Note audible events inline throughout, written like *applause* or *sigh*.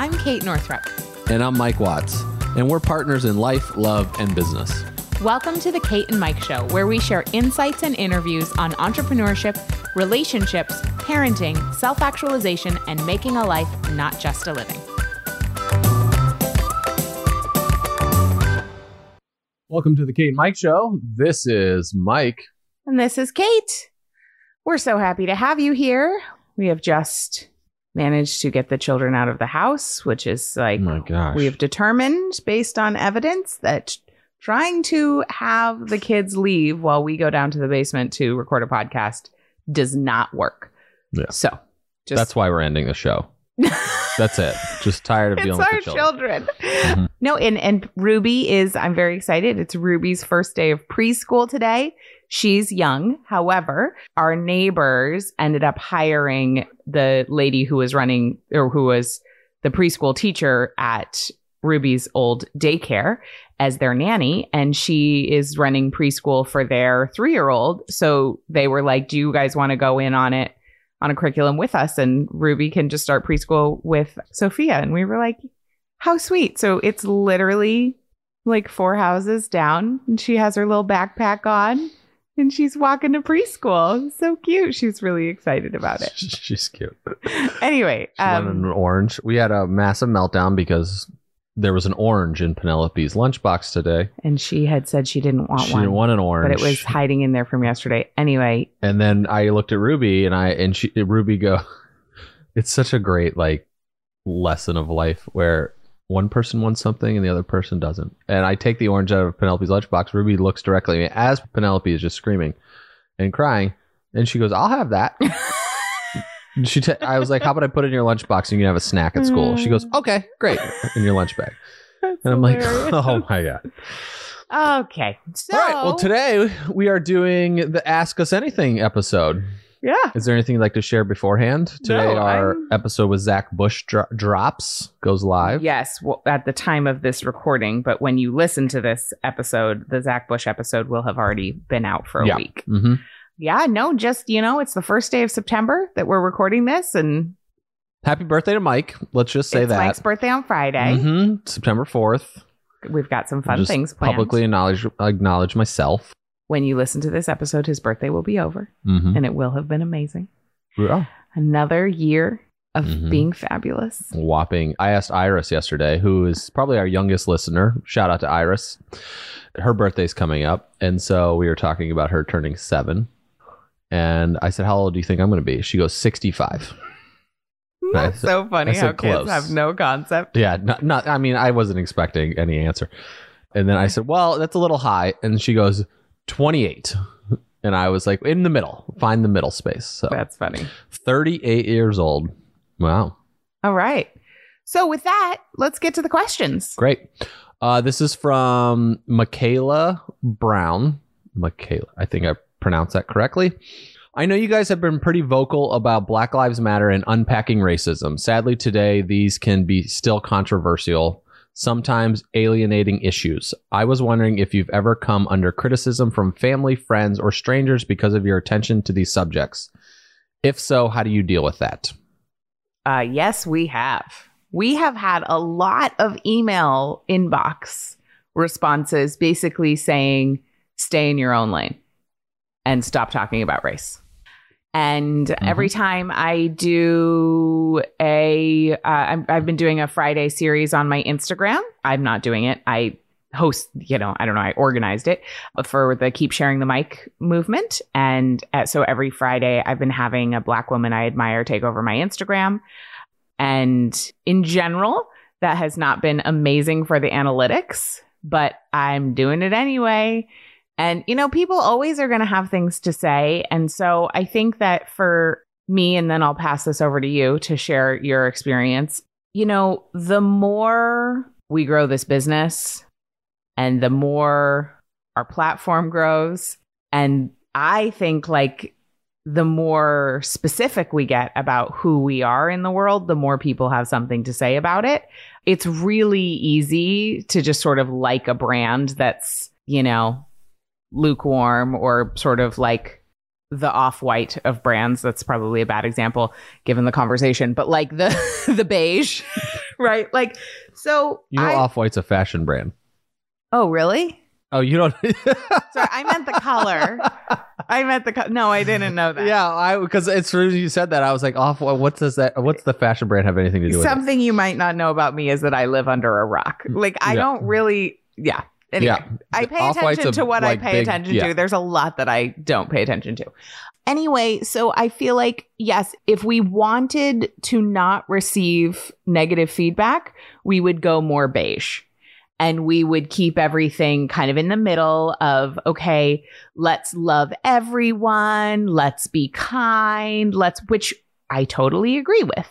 I'm Kate Northrup. And I'm Mike Watts. And we're partners in life, love, and business. Welcome to the Kate and Mike Show, where we share insights and interviews on entrepreneurship, relationships, parenting, self actualization, and making a life, not just a living. Welcome to the Kate and Mike Show. This is Mike. And this is Kate. We're so happy to have you here. We have just managed to get the children out of the house, which is like Oh my gosh. we have determined based on evidence that trying to have the kids leave while we go down to the basement to record a podcast does not work. Yeah. So just That's why we're ending the show. *laughs* That's it. Just tired of dealing our with the children. children. Mhm. No, and and Ruby is I'm very excited. It's Ruby's first day of preschool today. She's young. However, our neighbors ended up hiring the lady who was running or who was the preschool teacher at Ruby's old daycare as their nanny and she is running preschool for their 3-year-old. So they were like, "Do you guys want to go in on it on a curriculum with us and Ruby can just start preschool with Sophia?" And we were like, how sweet. So it's literally like four houses down, and she has her little backpack on and she's walking to preschool. It's so cute. She's really excited about it. *laughs* She's cute. Anyway, She um, an orange. We had a massive meltdown because there was an orange in Penelope's lunchbox today. and she had said she didn't want she one, didn't want an orange. but it was hiding in there from yesterday. Anyway, and then I looked at Ruby and I and she Ruby go *laughs* it's such a great like lesson of life where one person wants something and the other person doesn't. And I take the orange out of Penelope's lunchbox. Ruby looks directly at me as Penelope is just screaming and crying. And she goes, I'll have that. *laughs* She t- I was like, How about I put it in your lunchbox and you can have a snack at school? She goes, mm. Okay, great. In your lunch bag. that's And I'm like. *laughs* Oh my God. okay. So, All right. Well, today we are doing the Ask Us Anything episode. Yeah. Is there anything you'd like to share beforehand? Today, No, our I'm- episode with Zach Bush dro- drops, goes live. Yes, well, at the time of this recording, but when you listen to this episode, the Zach Bush episode will have already been out for a Yeah. week. hmm Yeah, no, just you know, it's the first day of September that we're recording this, and Happy birthday to Mike. Let's just say it's that. Mike's birthday on Friday. hmm September 4th. We've got some fun things planned. Publicly acknowledge, acknowledge myself. When you listen to this episode, his birthday will be over, Mm-hmm. and it will have been amazing. Yeah. Another year of Mhm. being fabulous. Whopping. I asked Iris yesterday, who is probably our youngest listener. Shout out to Iris. Her birthday's coming up. And so we were talking about her turning seven. And I said, How old do you think I'm going to be? She goes, 65. That's so funny I how said kids have no concept. Yeah, not, not. I mean, I wasn't expecting any answer. And then I said, "Well, that's a little high." And she goes, "28." And I was like, "In the middle. Find the middle space." So, That's funny. 38 years old. Wow, All right. So with that, let's get to the questions. great. Uh, this is from Michaela Brown. Michaela, I think I pronounced that correctly. I know you guys have been pretty vocal about Black Lives Matter and unpacking racism. Sadly, today these can be still controversial, sometimes alienating issues. I was wondering if you've ever come under criticism from family, friends, or strangers because of your attention to these subjects. If so, how do you deal with that? Uh, yes, we have. We have had a lot of email inbox responses basically saying, stay in your own lane and stop talking about race. And every time I do a, uh, I'm, I've been doing a Friday series on my Instagram. I'm not doing it. I host, you know, I don't know, I organized it for the Keep Sharing the Mic movement. And uh, so every Friday, I've been having a Black woman I admire take over my Instagram. And in general, that has not been amazing for the analytics, but I'm doing it anyway. And, you know, people always are going to have things to say. And so I think that for me, and then I'll pass this over to you to share your experience. You know, the more we grow this business and the more our platform grows, and I think like the more specific we get about who we are in the world, the more people have something to say about it. It's really easy to just sort of like a brand that's, you know, lukewarm or sort of like the off-white of brands that's probably a bad example given the conversation but like the *laughs* the beige *laughs* right? Like, so You know, I, Off White's a fashion brand. oh, really? Oh, you don't? *laughs* Sorry, I meant the color. I meant the co- no, I didn't know that. yeah, I because it's soon as you said that, I was like, "Off, what does that? What's the fashion brand have anything to do with it?" Something you might not know about me is that I live under a rock. Like I Yeah. don't really. Yeah. Anyway, Yeah. I pay attention a, to what like, I pay big- attention yeah. to. There's a lot that I don't pay attention to. Anyway, so I feel like, yes, if we wanted to not receive negative feedback, we would go more beige and we would keep everything kind of in the middle of, okay, let's love everyone, let's be kind, let's, which I totally agree with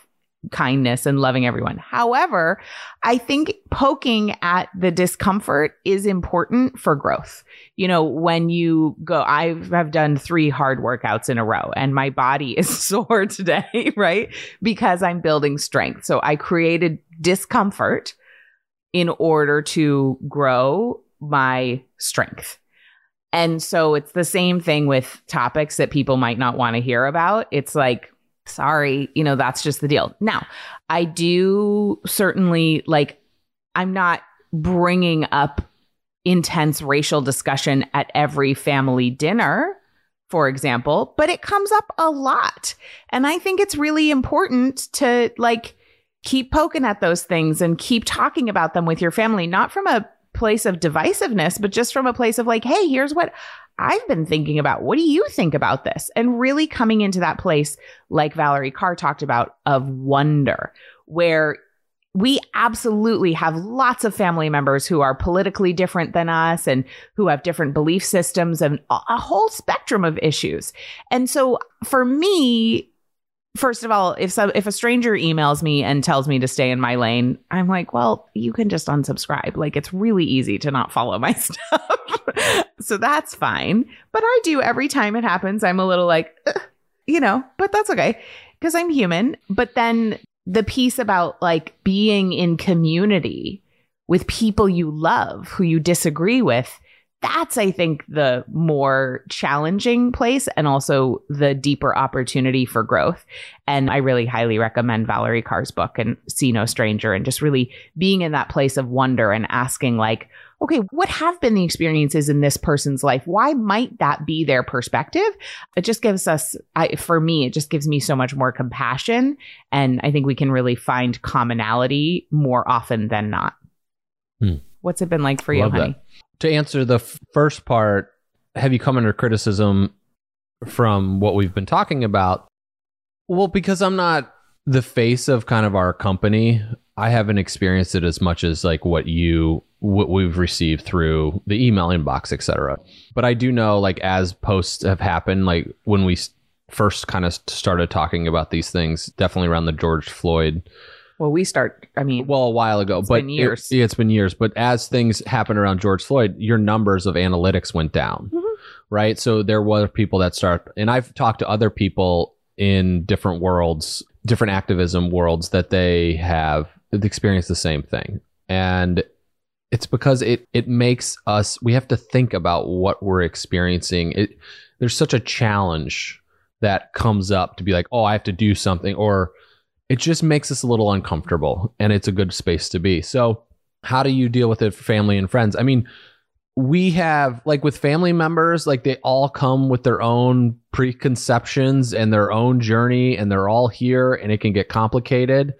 kindness and loving everyone. However, I think poking at the discomfort is important for growth. You know, when you go, I have done three hard workouts in a row and my body *laughs* is sore today, *laughs* right? Because I'm building strength. So I created discomfort in order to grow my strength. And so it's the same thing with topics that people might not want to hear about. It's like, sorry, you know, that's just the deal. Now, I do certainly like, I'm not bringing up intense racial discussion at every family dinner, for example, but it comes up a lot. And I think it's really important to like keep poking at those things and keep talking about them with your family, not from a place of divisiveness, but just from a place of like, hey, here's what I've been thinking about. What do you think about this? And really coming into that place, like Valarie Kaur talked about, of wonder, where we absolutely have lots of family members who are politically different than us and who have different belief systems and a whole spectrum of issues. And so for me, first of all, if so, if a stranger emails me and tells me to stay in my lane, I'm like, well, you can just unsubscribe. Like it's really easy to not follow my *laughs* stuff. so that's fine. But I do every time it happens, I'm a little like, you know, but that's okay because I'm human. But then the piece about like being in community with people you love who you disagree with that's i think the more challenging place and also the deeper opportunity for growth. And i really highly recommend Valarie Kaur's book and see no stranger and just really being in that place of wonder and asking like okay what have been the experiences in this person's life? Why might that be their perspective? It just gives us I, for me it just gives me so much more compassion. And i think we can really find commonality more often than not. Hmm. what's it been like for you honey that. To answer the f- first part, have you come under criticism from what we've been talking about? Well, because I'm not the face of kind of our company, I haven't experienced it as much as like what you what we've received through the email inbox, etc. But I do know like as posts have happened, like when we first kind of started talking about these things, definitely around the George Floyd well we start i mean well a while ago It's but been years. It, yeah, it's been years but as things happened around george floyd your numbers of analytics went down Mhm. right so there were people that start and i've talked to other people in different worlds different activism worlds that they have experienced the same thing and it's because it it makes us we have to think about what we're experiencing it there's such a challenge that comes up to be like oh i have to do something or it just makes us a little uncomfortable and it's a good space to be. So, how do you deal with it for family and friends? I mean, we have like with family members, like they all come with their own preconceptions and their own journey, and they're all here, and it can get complicated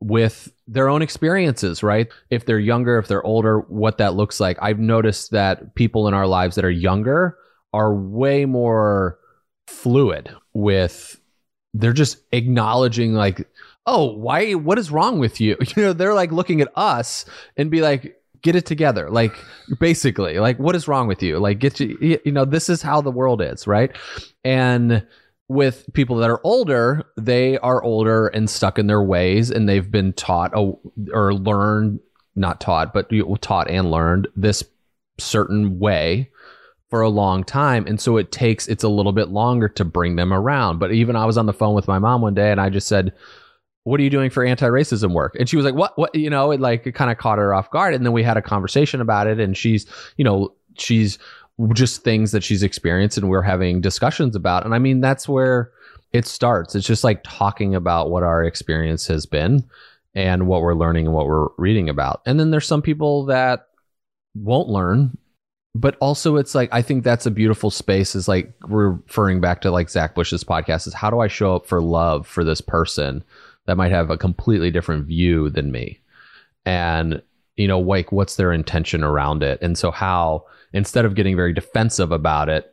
with their own experiences, right? If they're younger, if they're older, what that looks like. I've noticed that people in our lives that are younger are way more fluid with they're just acknowledging like oh why what is wrong with you? *laughs* You know they're like looking at us and be like get it together like basically like what is wrong with you? Like get you you know this is how the world is right? And with people that are older they are older and stuck in their ways and they've been taught or learned not taught but taught and learned this certain way for a long time. And so it takes it's a little bit longer to bring them around. But even i was on the phone with my mom one day and i just said what are you doing for anti-racism work and she was like what what you know it like it kind of caught her off guard and then we had a conversation about it and she's you know she's just things that she's experienced and we're having discussions about and i mean that's where it starts it's just like talking about what our experience has been and what we're learning and what we're reading about. And then there's some people that won't learn, but also it's like I think that's a beautiful space. Is like referring back to like Zach Bush's podcast is how do I show up for love for this person that might have a completely different view than me, and you know like what's their intention around it, and so how instead of getting very defensive about it.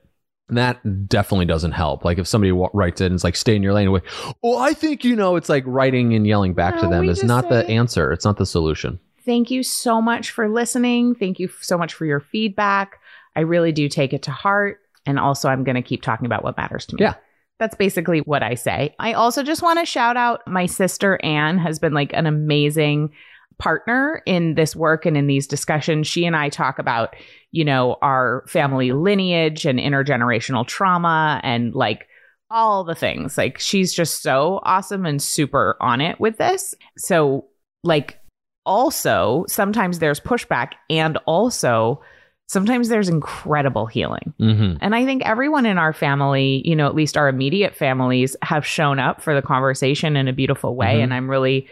That definitely doesn't help. Like if somebody w- writes it and it's like, stay in your lane. Like, oh, I think you know. It's like writing and yelling back to them is not the answer. It's not the solution. Thank you so much for listening. Thank you so much for your feedback. I really do take it to heart. And also, I'm going to keep talking about what matters to me. Yeah. That's basically what I say. I also just want to shout out my sister, Anne, has been like an amazing partner in this work and in these discussions. She and I talk about, you know, our family lineage and intergenerational trauma and like all the things. Like, she's just so awesome and super on it with this. So, like, also sometimes there's pushback and also sometimes there's incredible healing Mm-hmm. and i think everyone in our family you know at least our immediate families have shown up for the conversation in a beautiful way Mhm. and i'm really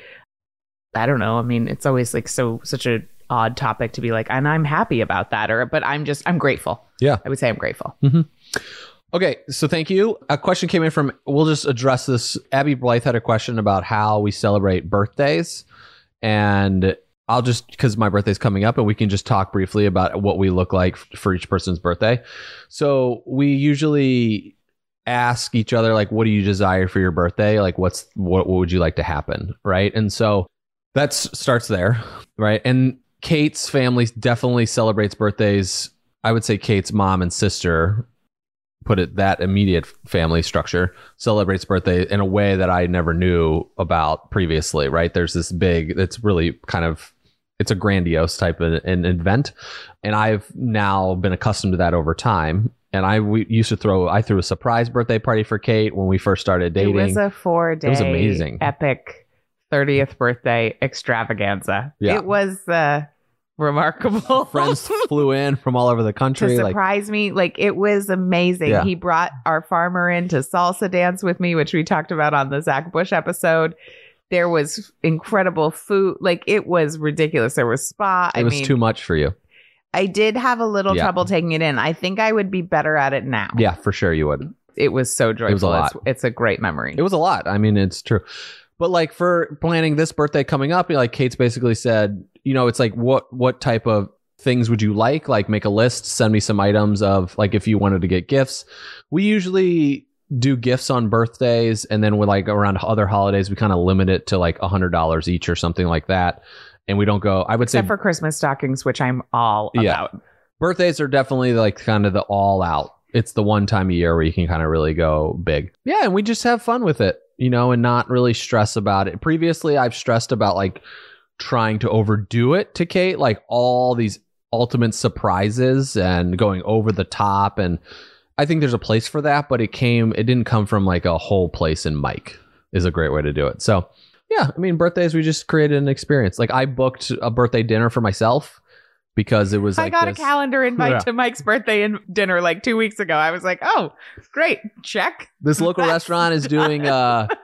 i don't know i mean it's always like so such a odd topic to be like and i'm happy about that or but i'm just i'm grateful Yeah. i would say i'm grateful Okay, so thank you. A question came in from, we'll just address this. Abby Blythe had a question about how we celebrate birthdays. And I'll just, because my birthday's coming up, and we can just talk briefly about what we look like for each person's birthday. So we usually ask each other, like, what do you desire for your birthday? Like, what's, what, what would you like to happen? Right. And so that starts there. Right. And Kate's family definitely celebrates birthdays. I would say Kate's mom and sister put it that immediate family structure celebrates birthday in a way that I never knew about previously, right? There's this big, it's really kind of, it's a grandiose type of an event. And I've now been accustomed to that over time. And I we used to throw, I threw a surprise birthday party for Kate when we first started dating. it was a four day it was amazing. epic 30th birthday extravaganza Yeah. it was uh remarkable *laughs* Friends *laughs* flew in from all over the to country. Like, surprise me. Like it was amazing. Yeah. He brought our farmer in to salsa dance with me, which we talked about on the Zach Bush episode. There was incredible food. Like it was ridiculous. There was spa. it I was mean, too much for you. I did have a little Yeah. trouble taking it in. I think I would be better at it now. Yeah, for sure you would. It was so joyful. It was a lot. It's, it's a great memory. It was a lot. I mean, it's true. But like for planning this birthday coming up, like Kate's basically said, you know, it's like what what type of things would you like? Like make a list, send me some items of like if you wanted to get gifts. We usually do gifts on birthdays and then with like around other holidays we kind of limit it to like a hundred dollars each or something like that. And we don't go I would say for Christmas stockings, which I'm all Yeah. about. birthdays are definitely like kind of the all out. It's the one time a year where you can kind of really go big. Yeah, and we just have fun with it, you know, and not really stress about it. Previously, I've stressed about like trying to overdo it to Kate, like all these ultimate surprises and going over the top and I think there's a place for that, but it came it didn't come from like a whole place in Mike is a great way to do it. So, yeah, I mean, birthdays we just created an experience. Like I booked a birthday dinner for myself because it was like I got this- a calendar *laughs* invite Yeah. to Mike's birthday and dinner like two weeks ago. I was like, oh, great. Check. this local restaurant is doing uh *laughs*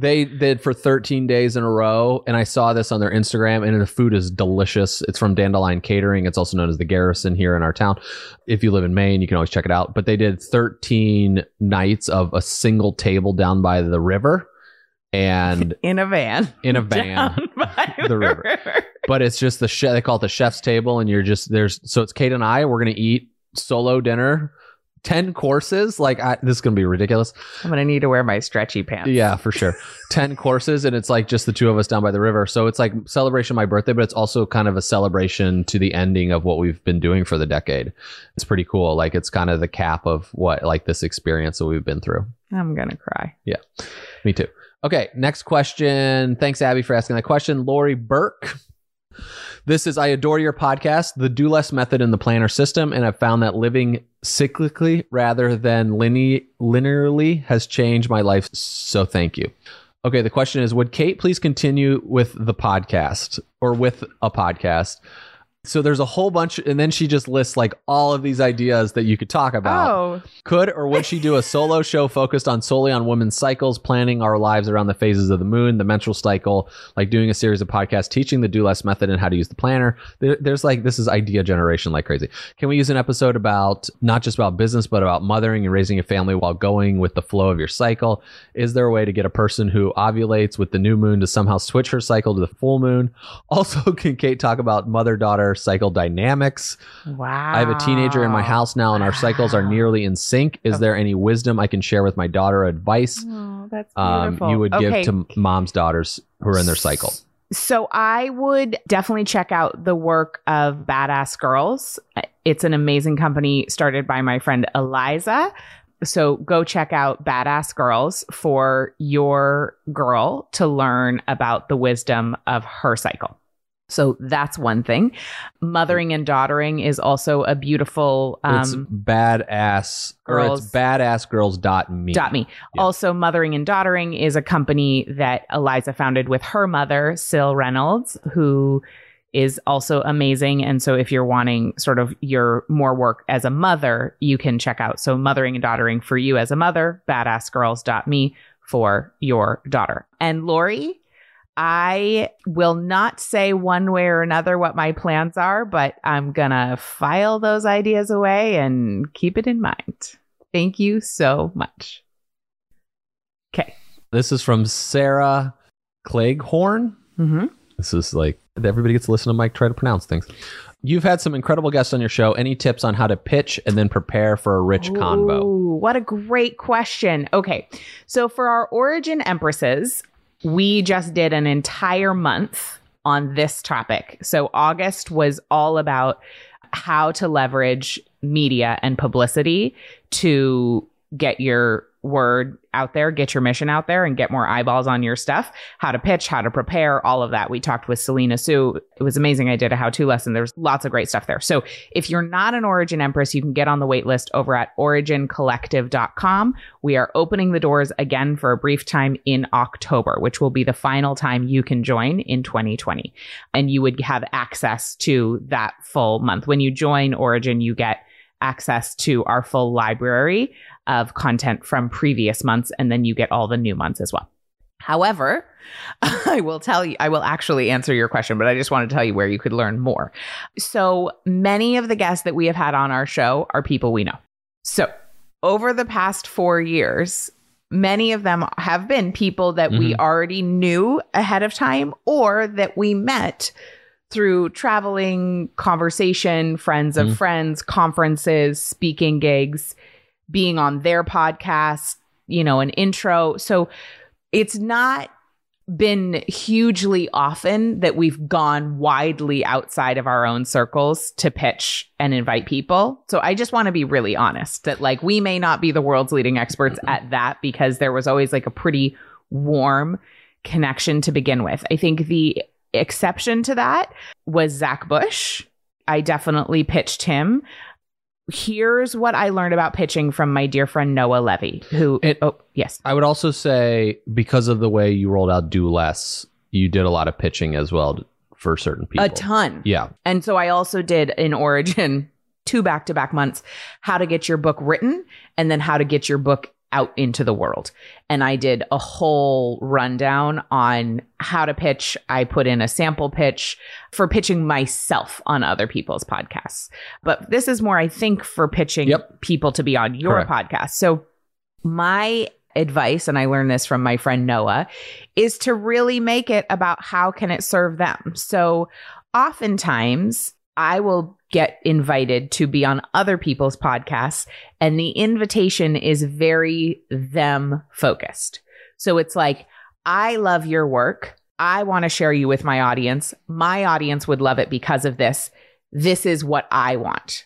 they did for 13 days in a row and i saw this on their instagram and the food is delicious. It's from dandelion catering. It's also known as the garrison here in our town. If you live in maine you can always check it out. But they did 13 nights of a single table down by the river and *laughs* In a van. in a *laughs* van. *laughs* by The river. but it's just the chef they call it the chef's table and you're just there's so it's kate and i we're gonna eat solo dinner 10 courses like I, this is gonna be ridiculous I'm gonna need to wear my stretchy pants. Yeah, for sure. *laughs* 10 courses and it's like just the two of us down by the river. So it's like celebration of my birthday, but it's also kind of a celebration to the ending of what we've been doing for the decade. It's pretty cool. Like it's kind of the cap of what like this experience that we've been through. I'm gonna cry. Yeah me too. Okay, next question. Thanks, Abby, for asking that question. Lori Burke. This is I adore your podcast, the do less method in the planner system, and I've found that living cyclically rather than line- linearly has changed my life. So thank you. Okay, the question is Would Kate please continue with the podcast or with a podcast? So there's a whole bunch, and then she just lists like all of these ideas that you could talk about. Oh, Could or would she do a solo show focused on solely on women's cycles, planning our lives around the phases of the moon, the menstrual cycle, like doing a series of podcasts teaching the do less method and how to use the planner? There, there's like this is idea generation like crazy. Can we use an episode about not just about business but about mothering and raising a family while going with the flow of your cycle? Is there a way to get a person who ovulates with the new moon to somehow switch her cycle to the full moon? *laughs* Also, can Kate talk about mother daughter cycle dynamics? wow. I have a teenager in my house now, and our cycles are nearly in sync. Is there any wisdom I can share with my daughter? Advice Oh, that's um, beautiful. you would give to moms' daughters who are in their cycle? So I would definitely check out the work of Badass Girls. It's an amazing company started by my friend Eliza. So go check out Badass Girls for your girl to learn about the wisdom of her cycle. So that's one thing. Mothering and daughtering is also a beautiful it's um, badass or girls- it's badassgirls.me. Dot me. Yeah. Also, Mothering and Daughtering is a company that Eliza founded with her mother, Sil Reynolds, who is also amazing. And so, if you're wanting sort of your more work as a mother, you can check out. So, Mothering and Daughtering for you as a mother, badassgirls.me for your daughter. And Lori, I will not say one way or another what my plans are, but I'm going to file those ideas away and keep it in mind. Thank you so much. Okay. This is from Sarah Cleghorn. Mm-hmm. This is like everybody gets to listen to Mike try to pronounce things. You've had some incredible guests on your show. Any tips on how to pitch and then prepare for a rich convo? What a great question. Okay. So for our Origin Empresses, we just did an entire month on this topic. So August was all about how to leverage media and publicity to get your word out there, get your mission out there, and get more eyeballs on your stuff. How to pitch, how to prepare, all of that. We talked with Selena Soo. It was amazing. I did a how to lesson. There's lots of great stuff there. So if you're not an Origin Empress, you can get on the wait list over at origincollective.com. We are opening the doors again for a brief time in October, which will be the final time you can join in 2020. And you would have access to that full month. When you join Origin, you get access to our full library of content from previous months, and then you get all the new months as well. However, *laughs* I will tell you, I will actually answer your question, but I just want to tell you where you could learn more. So many of the guests that we have had on our show are people we know. So over the past four years, many of them have been people that we already knew ahead of time or that we met through traveling, conversation, friends of Mhm. friends, conferences, speaking gigs, being on their podcast, you know, an intro. So it's not been hugely often that we've gone widely outside of our own circles to pitch and invite people. So I just want to be really honest that like we may not be the world's leading experts mm-hmm. at that because there was always like a pretty warm connection to begin with. I think the exception to that was Zach Bush. I definitely pitched him. Here's what I learned about pitching from my dear friend Noah Levy, who, It- oh, yes. I would also say because of the way you rolled out Do Less, you did a lot of pitching as well for certain people. A ton. Yeah. And so I also did in Origin *laughs* two back to back months how to get your book written and then how to get your book out into the world. And I did a whole rundown on how to pitch. I put in a sample pitch for pitching myself on other people's podcasts. But this is more, I think, for pitching Yep. people to be on your Correct. podcast. So my advice, and I learned this from my friend Noah, is to really make it about how can it serve them. So oftentimes I will get invited to be on other people's podcasts, and the invitation is very them focused. So it's like, I love your work. I want to share you with my audience. My audience would love it because of this. This is what I want.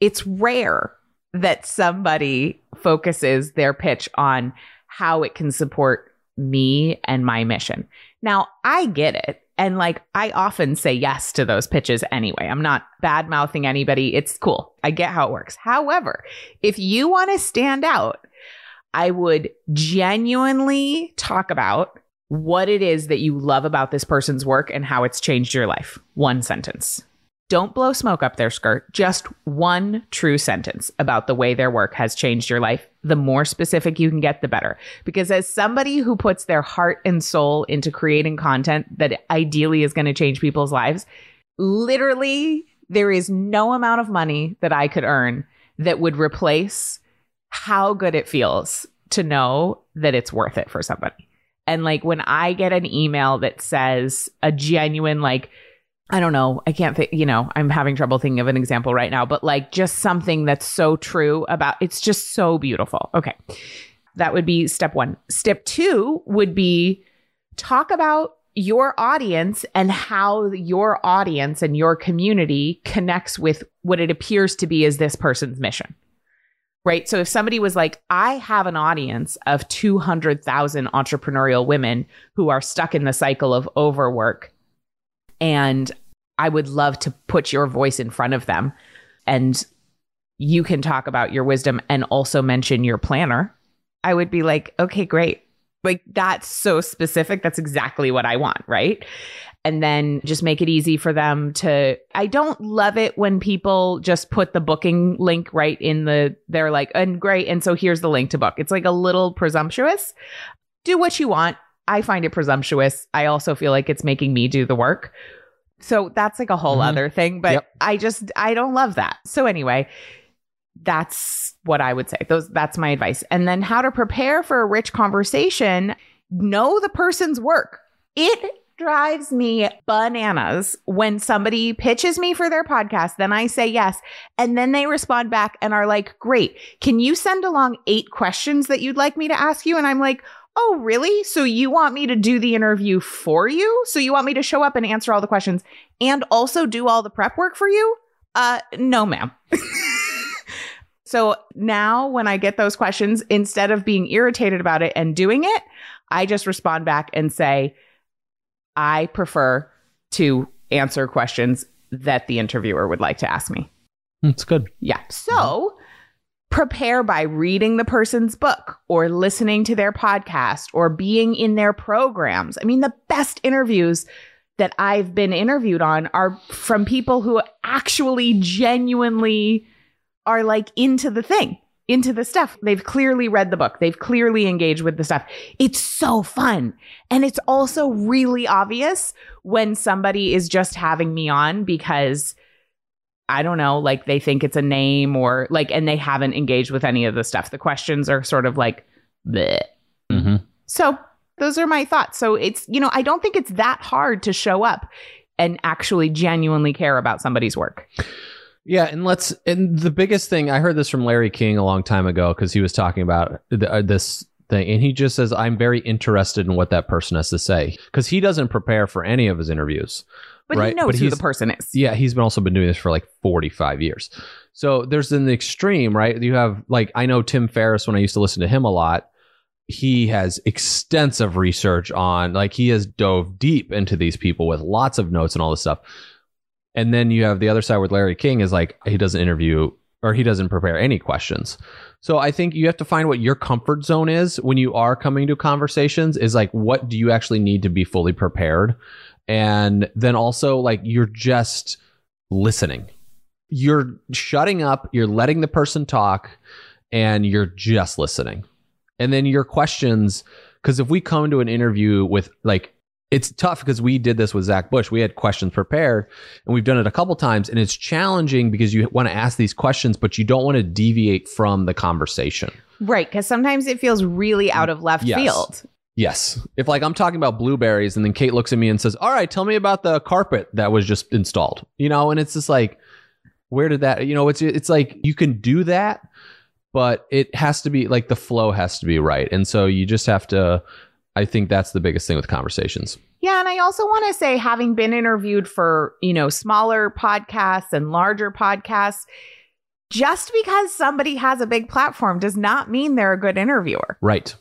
It's rare that somebody focuses their pitch on how it can support me and my mission. Now, I get it. And like, I often say yes to those pitches anyway. I'm not bad mouthing anybody. It's cool. I get how it works. However, if you want to stand out, I would genuinely talk about what it is that you love about this person's work and how it's changed your life. One sentence. Don't blow smoke up their skirt. Just one true sentence about the way their work has changed your life. The more specific you can get, the better. Because as somebody who puts their heart and soul into creating content that ideally is going to change people's lives, literally, there is no amount of money that I could earn that would replace how good it feels to know that it's worth it for somebody. And like when I get an email that says a genuine, like, I don't know. I can't think, you know, I'm having trouble thinking of an example right now, but like just something that's so true about it's just so beautiful. Okay. That would be step one. Step two would be talk about your audience and how your audience and your community connects with what it appears to be as this person's mission. Right. So if somebody was like, I have an audience of 200,000 entrepreneurial women who are stuck in the cycle of overwork and I would love to put your voice in front of them. And you can talk about your wisdom and also mention your planner. I would be like, okay, great. Like, that's so specific. That's exactly what I want. Right. And then just make it easy for them to. I don't love it when people just put the booking link right in the, they're like, and great. And so here's the link to book. It's like a little presumptuous. Do what you want. I find it presumptuous. I also feel like it's making me do the work. So that's like a whole Mhm. other thing, but Yep. I just I don't love that. So anyway, that's what I would say. Those that's my advice. And then how to prepare for a rich conversation, know the person's work. It drives me bananas when somebody pitches me for their podcast, then I say yes, and then they respond back and are like, "Great. Can you send along 8 questions that you'd like me to ask you?" And I'm like, Oh, really? So you want me to do the interview for you? So you want me to show up and answer all the questions and also do all the prep work for you? Uh, no, ma'am. *laughs* so now when I get those questions, instead of being irritated about it and doing it, I just respond back and say, I prefer to answer questions that the interviewer would like to ask me. It's good. Yeah. So prepare by reading the person's book or listening to their podcast or being in their programs. I mean, the best interviews that I've been interviewed on are from people who actually genuinely are like into the thing, into the stuff. They've clearly read the book, they've clearly engaged with the stuff. It's so fun. And it's also really obvious when somebody is just having me on because I don't know, like they think it's a name or like, and they haven't engaged with any of the stuff. The questions are sort of like. Mm-hmm. So those are my thoughts. So it's, you know, I don't think it's that hard to show up and actually genuinely care about somebody's work. Yeah, and let's. And the biggest thing I heard this from Larry King a long time ago because he was talking about the, uh, this thing, and he just says, "I'm very interested in what that person has to say," because he doesn't prepare for any of his interviews. But he knows but who the person is. Yeah, he's been also been doing this for like 45 years. So there's an extreme, right? You have like I know Tim Ferriss when I used to listen to him a lot. He has extensive research on like he has dove deep into these people with lots of notes and all this stuff. And then you have the other side with Larry King is like he doesn't interview or he doesn't prepare any questions. So I think you have to find what your comfort zone is when you are coming to conversations is like what do you actually need to be fully prepared? And then also like you're just listening. You're shutting up, you're letting the person talk and you're just listening. And then your questions cuz if we come to an interview with like it's tough because we did this with Zach Bush. We had questions prepared and we've done it a couple times and it's challenging because you want to ask these questions but you don't want to deviate from the conversation. Right. Because sometimes it feels really out of left Yes. field. Yes. If like I'm talking about blueberries and then Kate looks at me and says, "All right, tell me about the carpet that was just installed." You know, and it's just like where did that, you know, it's it's like you can do that, but it has to be like the flow has to be right. And so you just have to I think that's the biggest thing with conversations. Yeah, and I also want to say, having been interviewed for you know smaller podcasts and larger podcasts, just because somebody has a big platform does not mean they're a good interviewer. Right.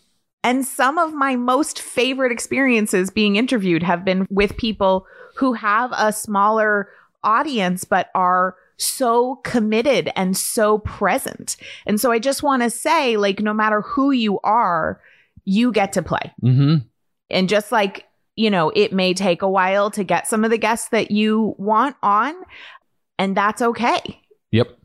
And some of my most favorite experiences being interviewed have been with people who have a smaller audience but are so committed and so present. And so I just want to say like no matter who you are, you get to play. Mhm. And just like, you know, it may take a while to get some of the guests that you want on. And that's okay. Yep.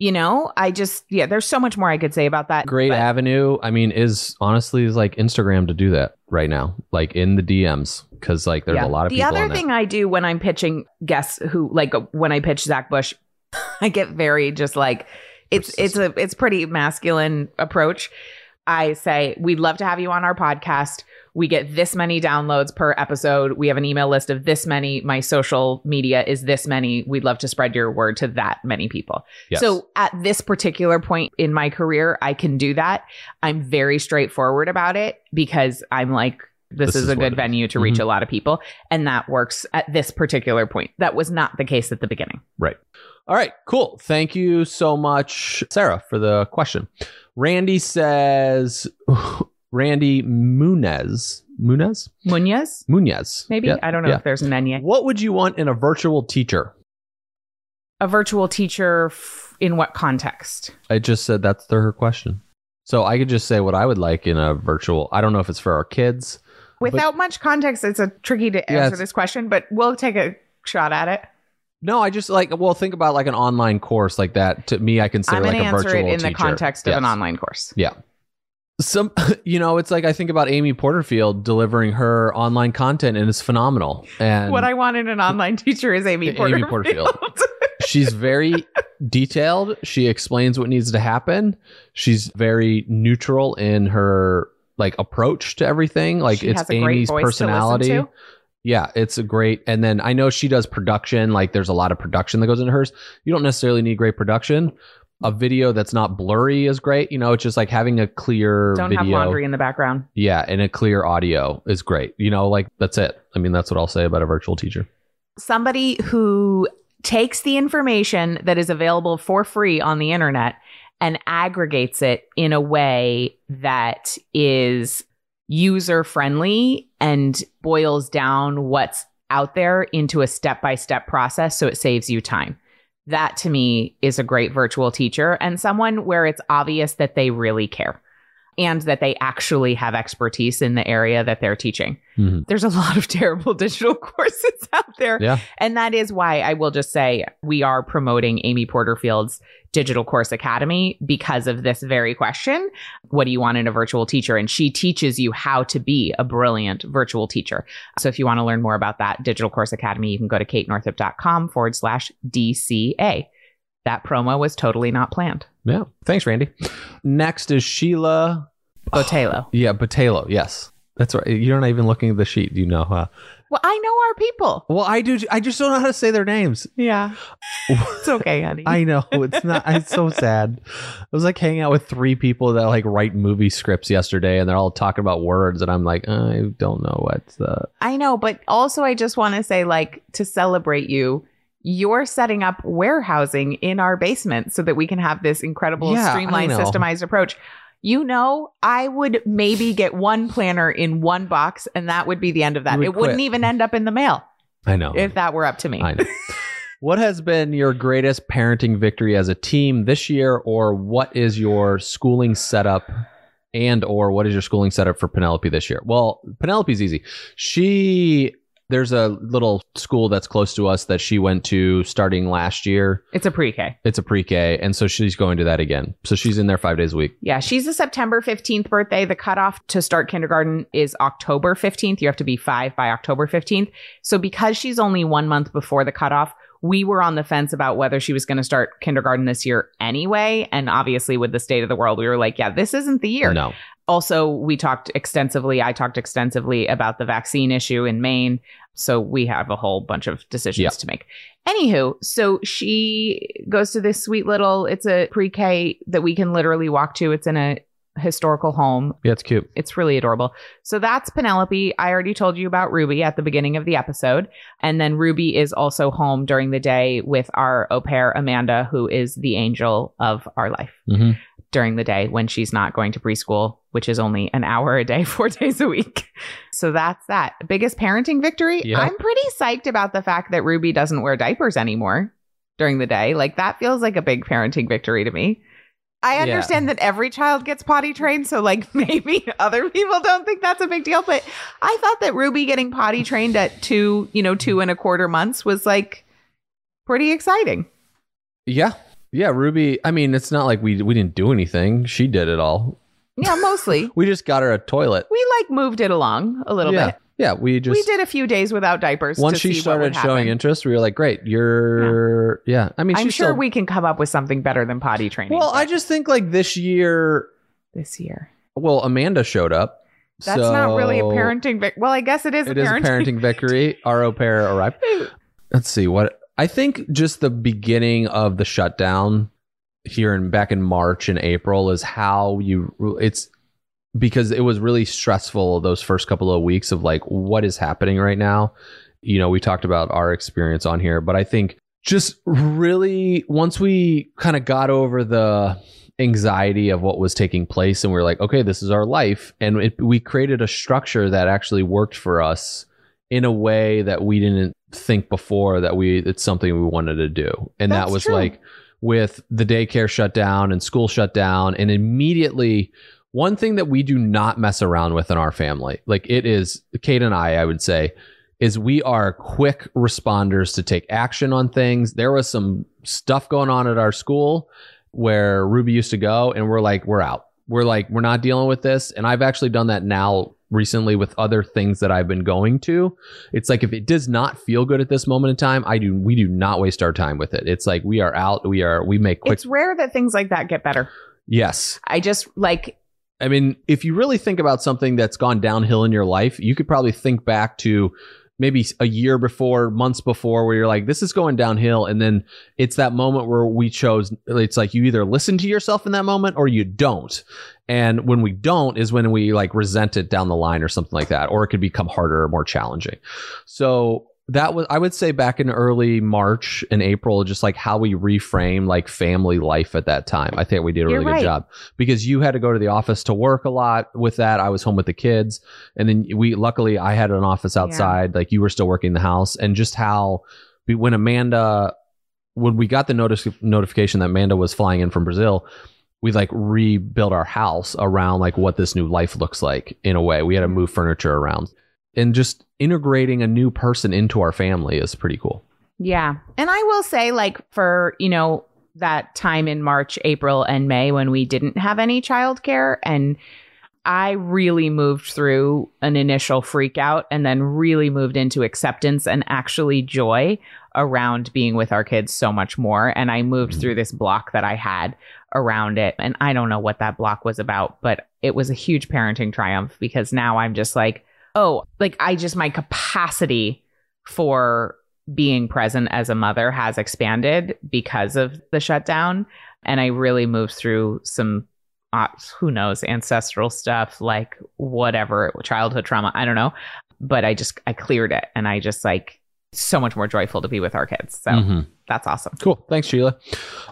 You know, I just, yeah, there's so much more I could say about that. Great but avenue. I mean, is honestly is like Instagram to do that right now, like in the DMs, because like there's yeah. a lot of the people. other thing I do when I'm pitching guests who, like, when I pitch Zach Bush, *laughs* I get very just like, it's it's a it's pretty masculine approach. I say we'd love to have you on our podcast. We get this many downloads per episode. We have an email list of this many. My social media is this many. We'd love to spread your word to that many people. Yes. So at this particular point in my career, I can do that. I'm very straightforward about it because I'm like, this, This is, is a good venue to reach Mhm. a lot of people. And that works at this particular point. That was not the case at the beginning. All right, cool. Thank you so much, Sarah, for the question. Randy says, *laughs* Randy Munez, Munez, Munoz, Munez, maybe? Yeah, I don't know yeah. if there's an N. What would you want in a virtual teacher? A virtual teacher f- in what context? I just said that's the, her question. So I could just say what I would like in a virtual. I don't know if it's for our kids. Without much context, it's a tricky to answer it's- this question, but we'll take a shot at it. No, I just like well, think about like an online course like that. To me, I consider I'm like a virtual it in the context of an online course. Yeah. Some, *laughs* you know, it's like I think about Amy Porterfield delivering her online content, and it's phenomenal. And what I want in an online teacher is Amy *laughs* Amy Porterfield. Porterfield. *laughs* she's very detailed. She explains what needs to happen. She's very neutral in her like approach to everything. Like She it's has a great Amy's to personality. to. Yeah, it's a great. And then I know she does production. Like there's a lot of production that goes into hers. You don't necessarily need great production. A video that's not blurry is great. You know, it's just like having a clear Don't video. have laundry in the background. Yeah, and a clear audio is great. You know, like that's it. I mean, that's what I'll say about a virtual teacher. Somebody who takes the information that is available for free on the internet and aggregates it in a way that is user friendly and boils down what's out there into a step by step process so it saves you time. That to me is a great virtual teacher and someone where it's obvious that they really care and that they actually have expertise in the area that they're teaching. Mhm. There's a lot of *laughs* terrible digital courses out there. Yeah. And that is why I will just say we are promoting Amy Porterfield's Digital Course Academy because of this very question. What do you want in a virtual teacher? And she teaches you how to be a brilliant virtual teacher. So if you want to learn more about that Digital Course Academy, you can go to katenorthup.com forward slash DCA. That promo was totally not planned. Yeah. Thanks, Randy. Next is Sheila. Botelo. *sighs* Yeah, Batalo. Yes. That's right. You're not even looking at the sheet. Do you know, huh? Well, I know our people. Well, I do. I just don't know how to say their names. Yeah. *laughs* It's okay, honey. I know. It's not. It's so sad. I was like hanging out with three people that like write movie scripts yesterday, and they're all talking about words, and I'm like, I don't know what's the. I know, but also I just want to say, like, to celebrate you, you're setting up warehousing in our basement so that we can have this incredible Yeah, streamlined, systemized approach. You know, I would maybe get one planner in one box, and that would be the end of that. Would it wouldn't even end up in the mail I know. if that were up to me. I know. *laughs* What has been your greatest parenting victory as a team this year, or what is your schooling setup, and or what is your schooling setup for Penelope this year? Well, Penelope's easy. She there's a little school that's close to us that she went to starting last year. It's a pre K. It's a pre-K, and so she's going to that again. So she's in there five days a week. Yeah, she's a September 15th birthday. The cutoff to start kindergarten is October 15th. You have to be five by October 15th. So, because she's only one month before the cutoff, we were on the fence about whether she was going to start kindergarten this year anyway. And obviously, with the state of the world, we were like, yeah, this isn't the year. No, Also, we talked extensively, I talked extensively about the vaccine issue in Maine. So we have a whole bunch of decisions Yeah. to make. Anywho, so she goes to this sweet little, it's a pre K that we can literally walk to. It's in a historical home. yeah, it's cute. It's really adorable. So that's Penelope. I already told you about Ruby at the beginning of the episode. And then Ruby is also home during the day with our au pair, Amanda, who is the angel of our life Mhm. During the day when she's not going to preschool, which is only an hour a day, *laughs* four days a week. So that's that. Biggest parenting victory. Yeah. I'm pretty psyched about the fact that Ruby doesn't wear diapers anymore during the day. Like that feels like a big parenting victory to me. I Yeah. understand that every child gets potty trained, so like *laughs* maybe other people don't think that's a big deal, but I thought that Ruby getting potty trained at two, you know, two and a quarter months was like pretty exciting. Yeah. Yeah, Ruby, I mean, it's not like we we didn't do anything. She did it all. Yeah, mostly. *laughs* We just got her a toilet. we like moved it along a little yeah. bit. Yeah, we just we did a few days without diapers. once to she see what started showing interest, we were like, "Great, you're yeah." I mean, I'm sure still- we can come up with something better than potty training. Well, I just think like this year, this year. well, Amanda showed up. That's not really a parenting. Vic- well, I guess it is. It a is a parenting. parenting *laughs* victory. Our au pair arrived. Let's see what I think. Just the beginning of the shutdown here and back in March and April is how you. It's because it was really stressful those first couple of weeks of like what is happening right now. You know, we talked about our experience on here, but I think just really once we kind of got over the anxiety of what was taking place and we are like okay this is our life and it, we created a structure that actually worked for us in a way that we didn't think before that we it's something we wanted to do. And that was true. like with the daycare shut down and school shut down and immediately one thing that we do not mess around with in our family like it is kate and i i would say is we are quick responders to take action on things. There was some stuff going on at our school where ruby used to go and we're like we're out. We're like we're not dealing with this. And i've actually done that now recently with other things that i've been going to. It's like if it does not feel good at this moment in time i do we do not waste our time with it. It's like we are out we are we make quick It's rare that things like that get better. yes. I just like I mean, if you really think about something that's gone downhill in your life, you could probably think back to maybe a year before, months before, where you're like, this is going downhill. And then it's that moment where we chose, it's like you either listen to yourself in that moment or you don't. And when we don't is when we like resent it down the line or something like that, or it could become harder or more challenging. So that was, I would say back in early March and April, just like how we reframe like family life at that time. I think we did a You're really right. good job because you had to go to the office to work a lot with that. I was home with the kids. And then we, luckily, I had an office outside. Like you were still working the house. And just how, be- when Amanda, when we got the notice, notification that Amanda was flying in from Brazil, we like rebuilt our house around like what this new life looks like in a way. We had to mm-hmm. move furniture around and just integrating a new person into our family is pretty cool. Yeah. And I will say, like, for, you know, that time in March, April, and May when we didn't have any childcare, and I really moved through an initial freak out and then really moved into acceptance and actually joy around being with our kids so much more. And I moved mm-hmm. through this block that I had around it. And I don't know what that block was about, but it was a huge parenting triumph because now I'm just like, oh, like I just, my capacity for being present as a mother has expanded because of the shutdown. And I really moved through some, uh, who knows, ancestral stuff, like whatever, childhood trauma. I don't know. But I just, I cleared it and I just like, so much more joyful to be with our kids. So Mhm. that's awesome. Cool. Thanks, Sheila.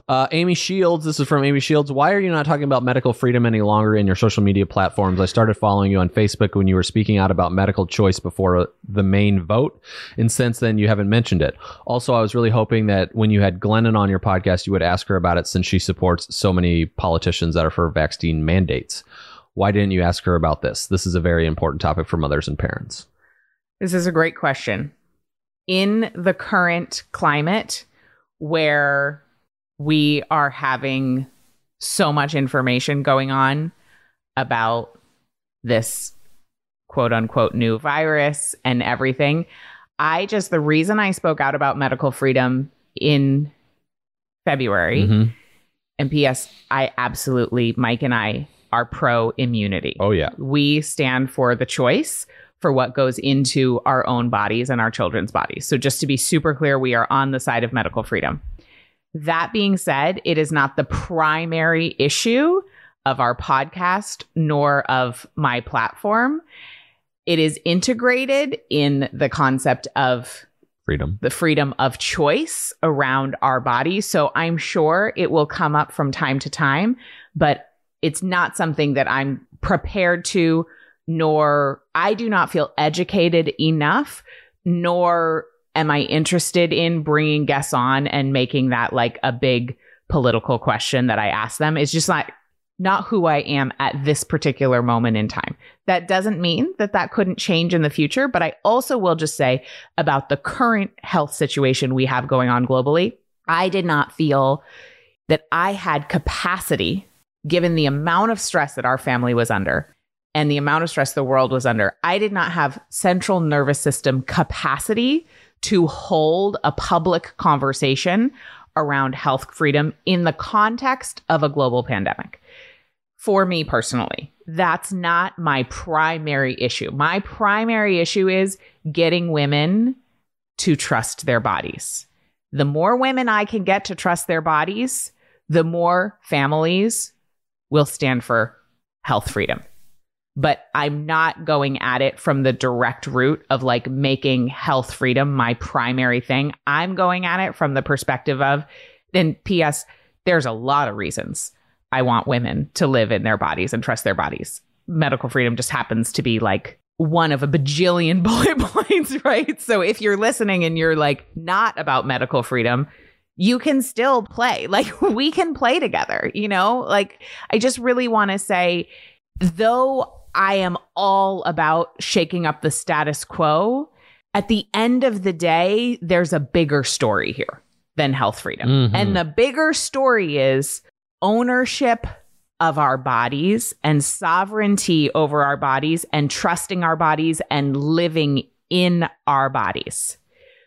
Uh, Amy Shields. This is from Amy Shields. Why are you not talking about medical freedom any longer in your social media platforms? I started following you on Facebook when you were speaking out about medical choice before uh, the Maine vote. And since then, you haven't mentioned it. Also, I was really hoping that when you had Glennon on your podcast, you would ask her about it since she supports so many politicians that are for vaccine mandates. Why didn't you ask her about this? This is a very important topic for mothers and parents. This is a great question. In the current climate where we are having so much information going on about this quote unquote new virus and everything, I just, the reason I spoke out about medical freedom in February, Mhm. and P.S., I absolutely, Mike and I are pro immunity Oh, yeah. we stand for the choice for what goes into our own bodies and our children's bodies. So, just to be super clear, we are on the side of medical freedom. That being said, it is not the primary issue of our podcast nor of my platform. It is integrated in the concept of Freedom. the freedom of choice around our bodies. So I'm sure it will come up from time to time, but it's not something that I'm prepared to, nor I do not feel educated enough, nor am I interested in bringing guests on and making that like a big political question that I ask them. It's just not not who I am at this particular moment in time. That doesn't mean that that couldn't change in the future, but I also will just say about the current health situation we have going on globally, I did not feel that I had capacity, given the amount of stress that our family was under and the amount of stress the world was under. I did not have central nervous system capacity to hold a public conversation around health freedom in the context of a global pandemic. For me personally, that's not my primary issue. My primary issue is getting women to trust their bodies. The more women I can get to trust their bodies, the more families will stand for health freedom. But I'm not going at it from the direct route of like making health freedom my primary thing. I'm going at it from the perspective of, and P.S., there's a lot of reasons I want women to live in their bodies and trust their bodies. Medical freedom just happens to be like one of a bajillion *laughs* bullet points, right? So if you're listening and you're like not about medical freedom, you can still play. *laughs* Like we can play together, you know? Like I just really want to say, though I am all about shaking up the status quo, at the end of the day, there's a bigger story here than health freedom. Mhm. And the bigger story is ownership of our bodies and sovereignty over our bodies and trusting our bodies and living in our bodies.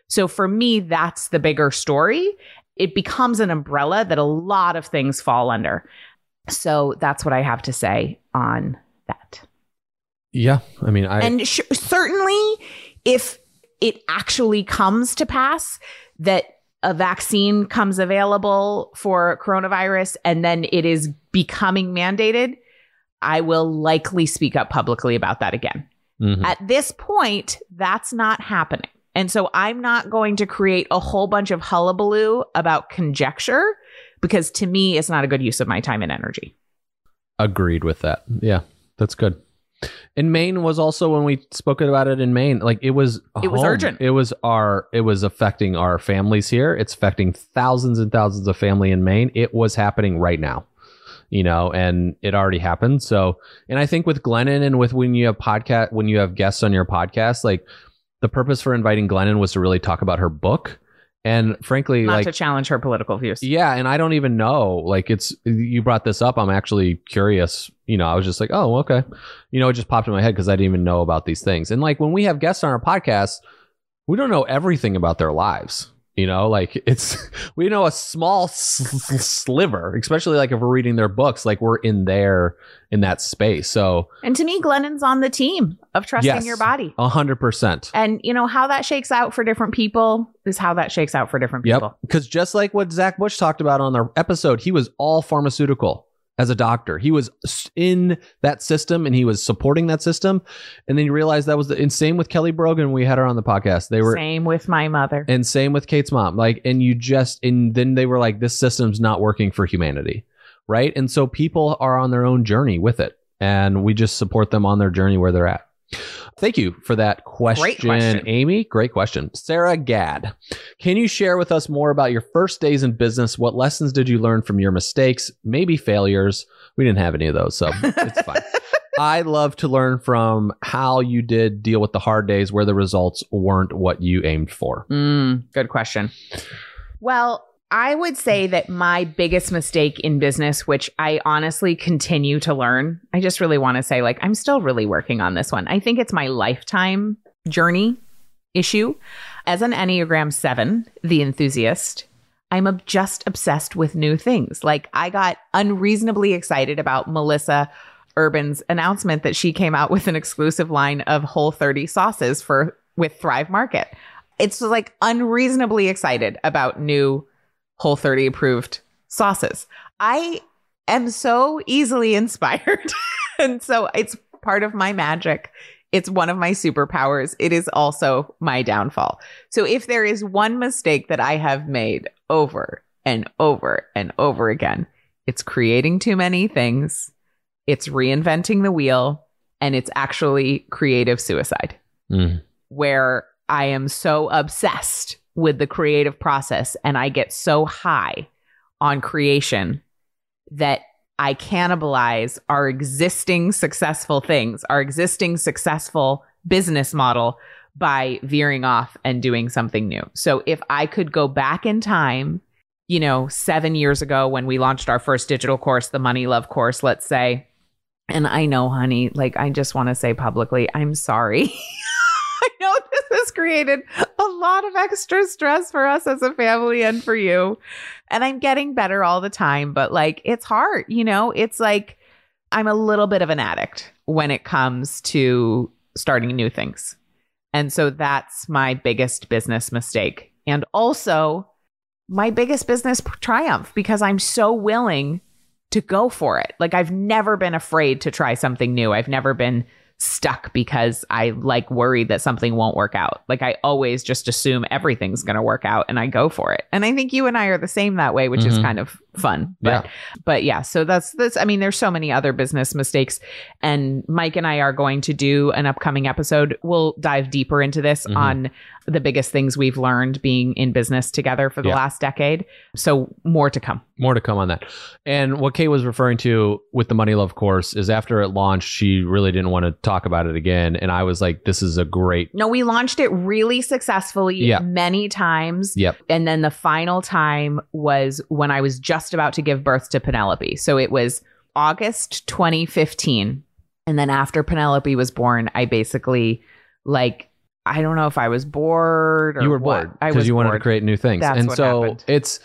So for me, that's the bigger story. It becomes an umbrella that a lot of things fall under. So that's what I have to say on that. Yeah, I mean, I and sh- certainly, if it actually comes to pass that a vaccine comes available for coronavirus and then it is becoming mandated, I will likely speak up publicly about that again. mhm. At this point, that's not happening. And so I'm not going to create a whole bunch of hullabaloo about conjecture because to me, it's not a good use of my time and energy. agreed with that. Yeah, that's good. In Maine was also when we spoke about it in Maine, like it was It was home. urgent. It was our it was affecting our families here. It's affecting thousands and thousands of family in Maine. It was happening right now. You know, and it already happened. So, and I think with Glennon and with when you have podcast when you have guests on your podcast, like the purpose for inviting Glennon was to really talk about her book. And frankly, Not like to challenge her political views. yeah, and I don't even know. Like it's you brought this up. I'm actually curious. You know, I was just like, oh, okay. You know, it just popped in my head because I didn't even know about these things. And like when we have guests on our podcast, we don't know everything about their lives. You know, like it's *laughs* we know a small sliver, especially like if we're reading their books, like we're in there in that space. So And to me, Glennon's on the team of trusting Yes. your body. a hundred percent. And you know how that shakes out for different people is how that shakes out for different people. Because just like what Zach Bush talked about on their episode, he was all pharmaceutical as a doctor. He was in that system and he was supporting that system. And then you realize that was the and same with Kelly Brogan. We had her on the podcast. They were Same with my mother. and same with Kate's mom. Like, and you just and then they were like, this system's not working for humanity. Right. And so people are on their own journey with it. And we just support them on their journey where they're at. Thank you for that question, Great question. Amy. Great question. Sarah Gad, can you share with us more about your first days in business? What lessons did you learn from your mistakes, maybe failures? We didn't have any of those, so it's fine. *laughs* I love to learn from how you did deal with the hard days where the results weren't what you aimed for. Mm, good question. Well, I would say mm. that my biggest mistake in business, which I honestly continue to learn, I just really want to say, like, I'm still really working on this one. I think it's my lifetime journey issue. As an Enneagram 7, the enthusiast, I'm ob- just obsessed with new things. Like, I got unreasonably excited about Melissa Urban's announcement that she came out with an exclusive line of Whole 30 sauces for with Thrive Market. It's like unreasonably excited about new Whole 30 approved sauces. I am so easily *laughs* inspired. and so it's part of my magic. It's one of my superpowers. It is also my downfall. So if there is one mistake that I have made over and over and over again, it's creating too many things, it's reinventing the wheel, and it's actually creative suicide Mm. where I am so obsessed with the creative process and I get so high on creation that I cannibalize our existing successful things, our existing successful business model by veering off and doing something new. So if I could go back in time, you know, seven years ago when we launched our first digital course, the Money Love course, let's say, and I know, honey, like I just want to say publicly, I'm sorry. *laughs* This created a lot of extra stress for us as a family and for you. And I'm getting better all the time, but like it's hard, you know? It's like I'm a little bit of an addict when it comes to starting new things. And so that's my biggest business mistake. And also my biggest business triumph because I'm so willing to go for it. Like I've never been afraid to try something new. I've never been stuck because I like worried that something won't work out. Like I always just assume everything's going to work out and I go for it. And I think you and I are the same that way, which mm-hmm. is kind of fun. But, yeah. but yeah, so that's that's I mean there's so many other business mistakes and Mike and I are going to do an upcoming episode. We'll dive deeper into this mm-hmm. on the biggest things we've learned being in business together for the yeah. last decade. So more to come. More to come on that. And what Kate was referring to with the Money Love course is after it launched, she really didn't want to talk about it again. And I was like, this is a great. No, we launched it really successfully yeah. many times. Yep. And then the final time was when I was just about to give birth to Penelope. So it was August 2015. And then after Penelope was born, I basically like I don't know if I was bored or you were what. bored because you wanted bored. to create new things, That's and so happened. it's.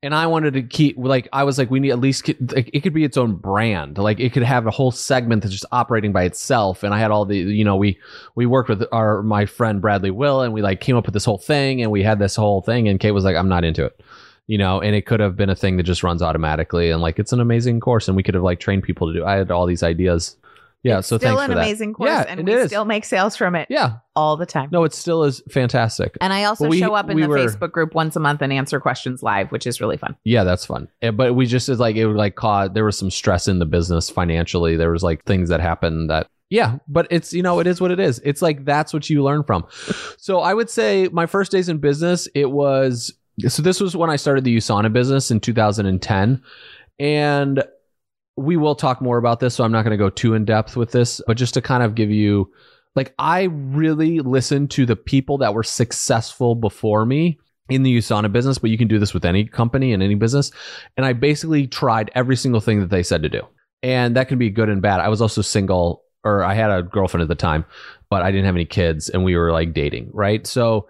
And I wanted to keep like I was like we need at least like, it could be its own brand like it could have a whole segment that's just operating by itself and I had all the you know we we worked with our my friend Bradley Will and we like came up with this whole thing and we had this whole thing and Kate was like I'm not into it you know and it could have been a thing that just runs automatically and like it's an amazing course and we could have like trained people to do I had all these ideas yeah, It's so still thanks an for that. amazing course, Yeah, and it we is. still make sales from it Yeah, all the time. no, it still is fantastic. And I also we- show up in we the were- Facebook group once a month and answer questions live, which is really fun. Yeah, that's fun. Eh, But we just is like it would like cause there was some stress in the business financially. There was like things that happened that yeah, but it's you know it is what it is. It's like that's what you learn from. So I would say my first days in business it was so this was when I started the USANA business in 2010 and we will talk more about this so I'm not going to go too in depth with this, but just to kind of give you like I really listened to the people that were successful before me in the USANA business, but you can do this with any company and any business. And I basically tried every single thing that they said to do. And that can be good and bad. I was also single, or I had a girlfriend at the time, but I didn't have any kids and we were like dating, right? So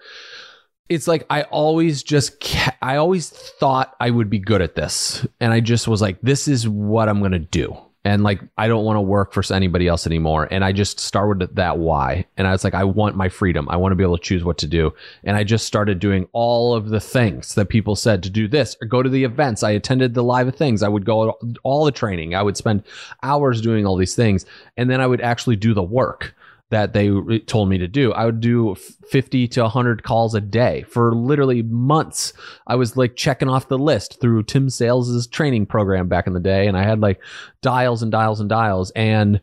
it's like I always just I always thought I would be good at this and I just was like this is what I'm going to do. And like I don't want to work for anybody else anymore and I just started that why and I was like I want my freedom. I want to be able to choose what to do. And I just started doing all of the things that people said to do this or go to the events. I attended the live things. I would go all the training. I would spend hours doing all these things and then I would actually do the work that they told me to do. I would do 50 to 100 calls a day for literally months. I was like checking off the list through Tim Sales's training program back in the day and I had like dials and dials and dials and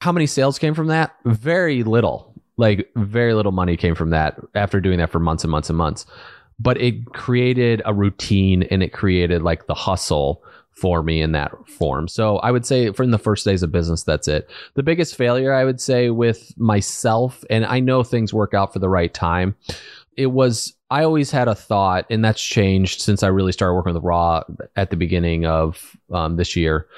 how many sales came from that? Very little. Like very little money came from that after doing that for months and months and months. But it created a routine and it created like the hustle for me in that form. So I would say from the first days of business, that's it. The biggest failure I would say with myself, and I know things work out for the right time, it was I always had a thought, and that's changed since I really started working with Raw at the beginning of um, this year.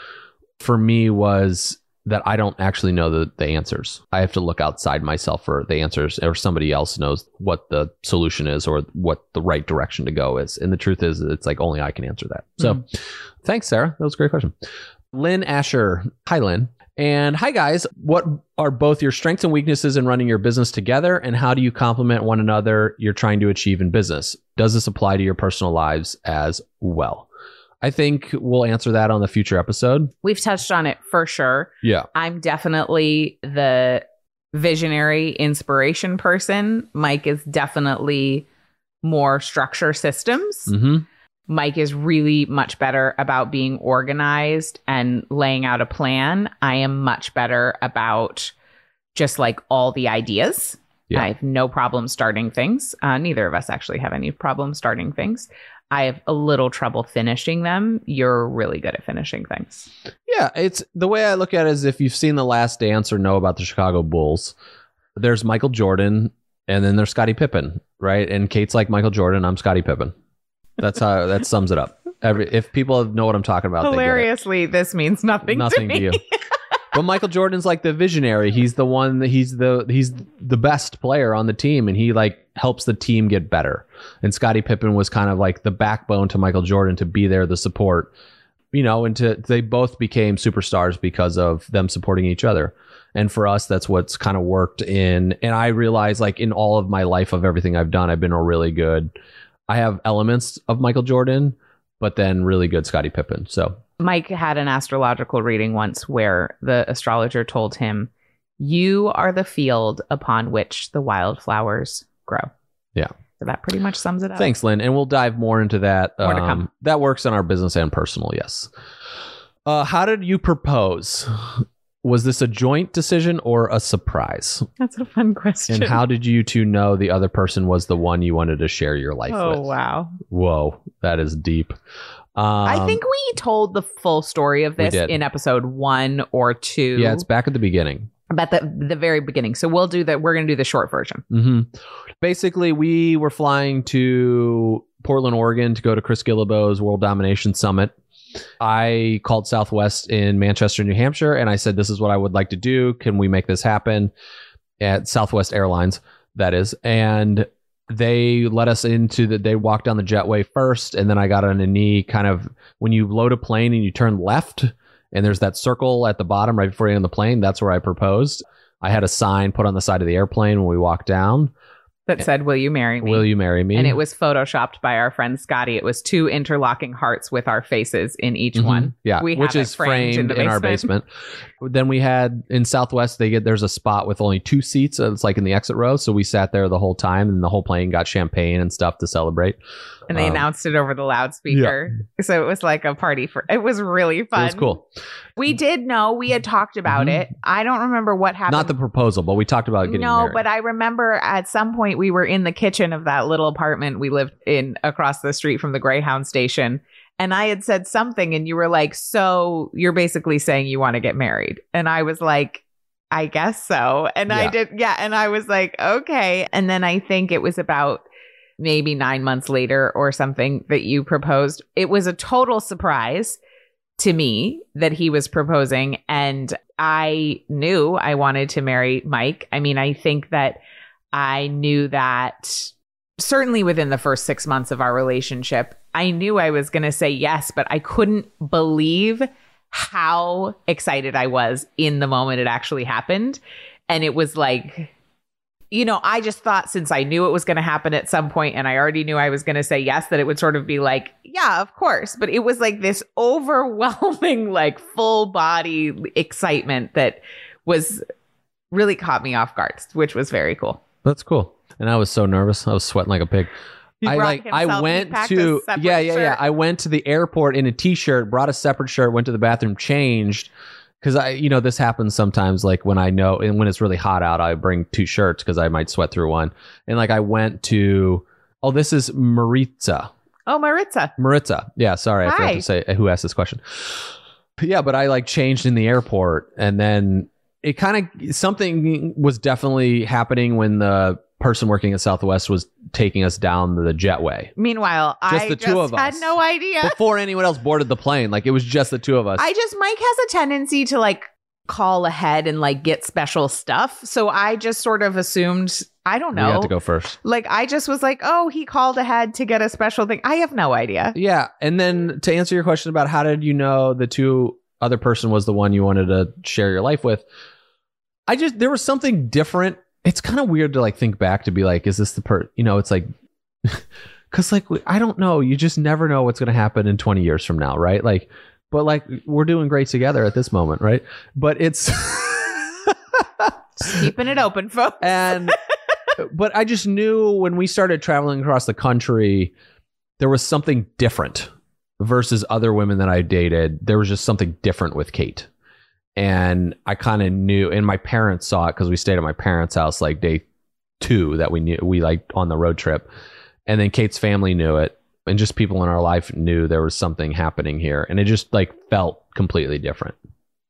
For me, was that I don't actually know the, the answers. I have to look outside myself for the answers, or somebody else knows what the solution is or what the right direction to go is. And the truth is, it's like only I can answer that. So, Mhm. thanks, Sarah. That was a great question. Lynn Asher. Hi, Lynn. And hi, guys. What are both your strengths and weaknesses in running your business together? And how do you complement one another you're trying to achieve in business? Does this apply to your personal lives as well? I think we'll answer that on the future episode. We've touched on it for sure. Yeah. I'm definitely the visionary inspiration person. Mike is definitely more structure systems. Mm-hmm. Mike is really much better about being organized and laying out a plan. I am much better about just like all the ideas Yeah. I have no problem starting things. Uh, neither of us actually have any problem starting things. I have a little trouble finishing them. You're really good at finishing things. Yeah, it's the way I look at it is if you've seen The Last Dance or know about the Chicago Bulls, there's Michael Jordan and then there's Scottie Pippen, right? And Kate's like Michael Jordan, I'm Scottie Pippen. That's how that sums it up. Every if people know what I'm talking about, they get it. Hilariously, this means nothing, nothing to to you. *laughs* but Michael Jordan's like the visionary. He's the one that he's the he's the best player on the team and he like helps the team get better. And Scottie Pippen was kind of like the backbone to Michael Jordan to be there the support. You know, and to they both became superstars because of them supporting each other. And for us that's what's kind of worked in and I realize like in all of my life of everything I've done I've been a really good I have elements of Michael Jordan but then really good Scottie Pippen. So Mike had an astrological reading once where the astrologer told him, You are the field upon which the wildflowers grow. Yeah. So that pretty much sums it up. Thanks, Lynn. And we'll dive more into that. More to Um, come. That works on our business and personal, yes. Uh, how did you propose? Was this a joint decision or a surprise? That's a fun question. And how did you two know the other person was the one you wanted to share your life Oh, with? Oh, wow. Whoa, that is deep. Um, I think we told the full story of this in episode one or two. yeah, it's back at the beginning. about the the very beginning. So we'll do that. We're going to do the short version. hmm Basically, we were flying to Portland, Oregon to go to Chris Guillebeau's World Domination Summit. I called Southwest in Manchester, New Hampshire, and I said, This is what I would like to do. Can we make this happen? At Southwest Airlines, that is. And they let us into the, they walked down the jetway first, and then I got on a knee kind of when you load a plane and you turn left, and there's that circle at the bottom right before you on the plane. That's where I proposed. I had a sign put on the side of the airplane when we walked down. That said, "Will you marry me?" Will you marry me? And it was photoshopped by our friend Scotty. It was two interlocking hearts with our faces in each Mhm. one. Yeah, We which is framed framed in in, our basement. then we had in Southwest, they get there's a spot with only two seats. It's like in the exit row, so we sat there the whole time, and the whole plane got champagne and stuff to celebrate. And they Um, announced it over the loudspeaker. So it was like a party for it was really fun. It was cool. We did know we had talked about Mhm. it. I don't remember what happened. Not the proposal, but we talked about getting no, married. but I remember at some point we were in the kitchen of that little apartment we lived in across the street from the Greyhound station. And I had said something, and you were like, So you're basically saying you want to get married. And I was like, I guess so. And I did, yeah. And I was like, Okay. And then I think it was about maybe nine months later or something that you proposed. It was a total surprise to me that he was proposing and I knew I wanted to marry Mike. I mean, I think that I knew that certainly within the first 6 months of our relationship, I knew I was going to say yes, but I couldn't believe how excited I was in the moment it actually happened. And it was like you know, I just thought since I knew it was going to happen at some point and I already knew I was going to say yes, that it would sort of be like, yeah, of course. But it was like this *laughs* overwhelming, like full body excitement that was really caught me off guard, which was very cool. That's cool. And I was so nervous. I was sweating like a pig. I like I went to yeah yeah yeah. I went to the airport in a t-shirt brought a separate shirt went to the bathroom changed because I you know this happens sometimes like when I know and when it's really hot out I bring two shirts because I might sweat through one and like I went to oh this is Maritza Oh, Maritza. Maritza yeah sorry I forgot Hi. to say who asked this question yeah but I like changed in the airport and then it kind of something was definitely happening when the person working at Southwest was taking us down the jetway Meanwhile, Just I the just two of had us. no idea. before anyone else boarded the plane. Like it was just the two of us. I just Mike has a tendency to like call ahead and like get special stuff. So I just sort of assumed I don't know. had to go first. Like I just was like, oh, he called ahead to get a special thing. I have no idea. Yeah, and then to answer your question about how did you know the two other person was the one you wanted to share your life with, I just there was something different. It's kind of weird to like think back to be like, is this the per? You know, it's like. *laughs* Cause like I don't know, you just never know what's gonna happen in twenty years from now, right? Like, but like we're doing great together at this moment, right? But it's Just keeping it open, folks. *laughs* and but I just knew when we started traveling across the country, there was something different versus other women that I dated. There was just something different with Kate, and I kind of knew. And my parents saw it because we stayed at my parents' house like day two that we knew we like on the road trip, and then Kate's family knew it, and just people in our life knew there was something happening here, and it just like felt completely different.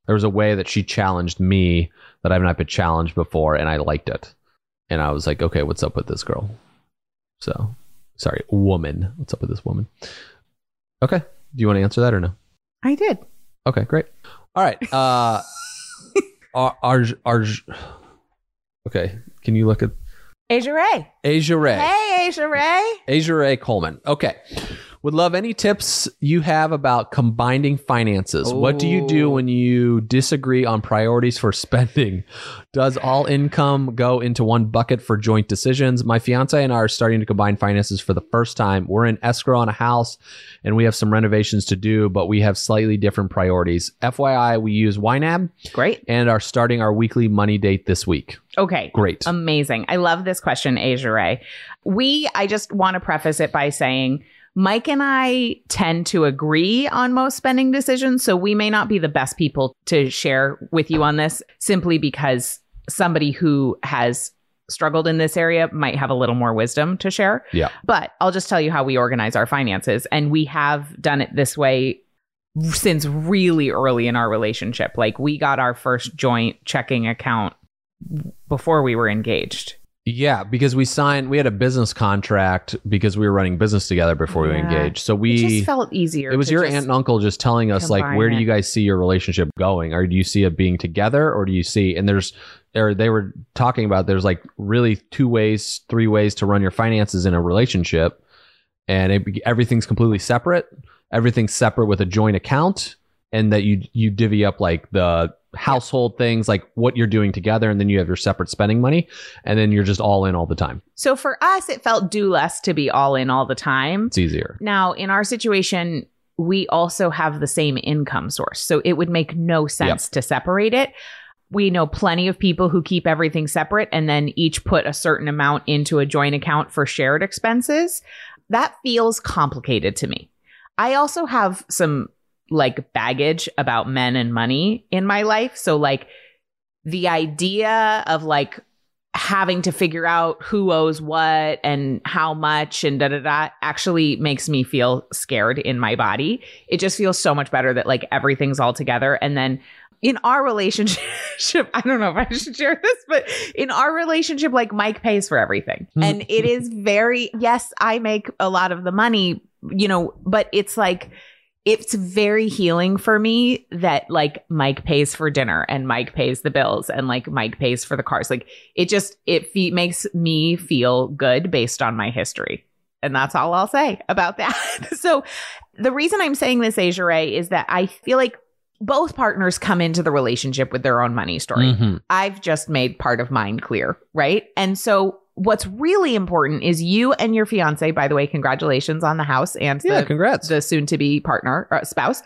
There was a way that she challenged me that I've not been challenged before, and I liked it. And I was like, okay, what's up with this girl? So, sorry, woman. What's up with this woman? Okay. Do you want to answer that or no? I did. Okay, great. All right. Uh, *laughs* Ar- Arj, Arj, okay. Can you look at Asia Ray. Asia Ray? Hey, Asia Ray. Asia Ray Coleman. Okay. Would love any tips you have about combining finances. What do you do oh. when you disagree on priorities for *laughs* spending? Does all income go into one bucket for joint decisions? My fiance and I are starting to combine finances for the first time. We're in escrow on a house and we have some renovations to do, but we have slightly different priorities. FYI, we use YNAB Great. and are starting our weekly money date this week. Okay. Great. Amazing. I love this question, Asia Ray. We, I just want to preface it by saying Mike and I tend to agree on most spending decisions. So we may not be the best people to share with you on this simply because somebody who has struggled in this area might have a little more wisdom to share. Yeah. But I'll just tell you how we organize our finances. And we have done it this way since really early in our relationship. Like we got our first joint checking account before we were engaged. Yeah, because we signed, we had a business contract because we were running business together before we engaged. So It we, just felt easier. it was your aunt and uncle just telling us like, where do you guys see your relationship going? Or do you see it being together, or do you see? And there's, or they were talking about there's like really two ways, three ways to run your finances in a relationship, and it, everything's completely separate. Everything's separate with a joint account, and that you you divvy up like the household things, like what you're doing together, and then you have your separate spending money, and then you're just all in all the time. So for us, it felt do less to be all in all the time. It's easier. Now, in our situation, we also have the same income source. So it would make no sense to separate it. We know plenty of people who keep everything separate and then each put a certain amount into a joint account for shared expenses. That feels complicated to me. I also have some like baggage about men and money in my life. So, like, the idea of like having to figure out who owes what and how much and da da da actually makes me feel scared in my body. It just feels so much better that like everything's all together. And then in our relationship, *laughs* I don't know if I should share this, but in our relationship, like Mike pays for everything. Hmm. and it is very, yes, I make a lot of the money, you know, but it's like, it's very healing for me that like Mike pays for dinner and Mike pays the bills and like Mike pays for the cars. Like it just it fe- makes me feel good based on my history. And that's all I'll say about that. *laughs* so the reason I'm saying this, Asia Ray, is that I feel like both partners come into the relationship with their own money story. Mhm. I've just made part of mine clear, right? And so what's really important is you and your fiance, by the way, congratulations on the house and Yeah, the congrats. the soon to be partner or spouse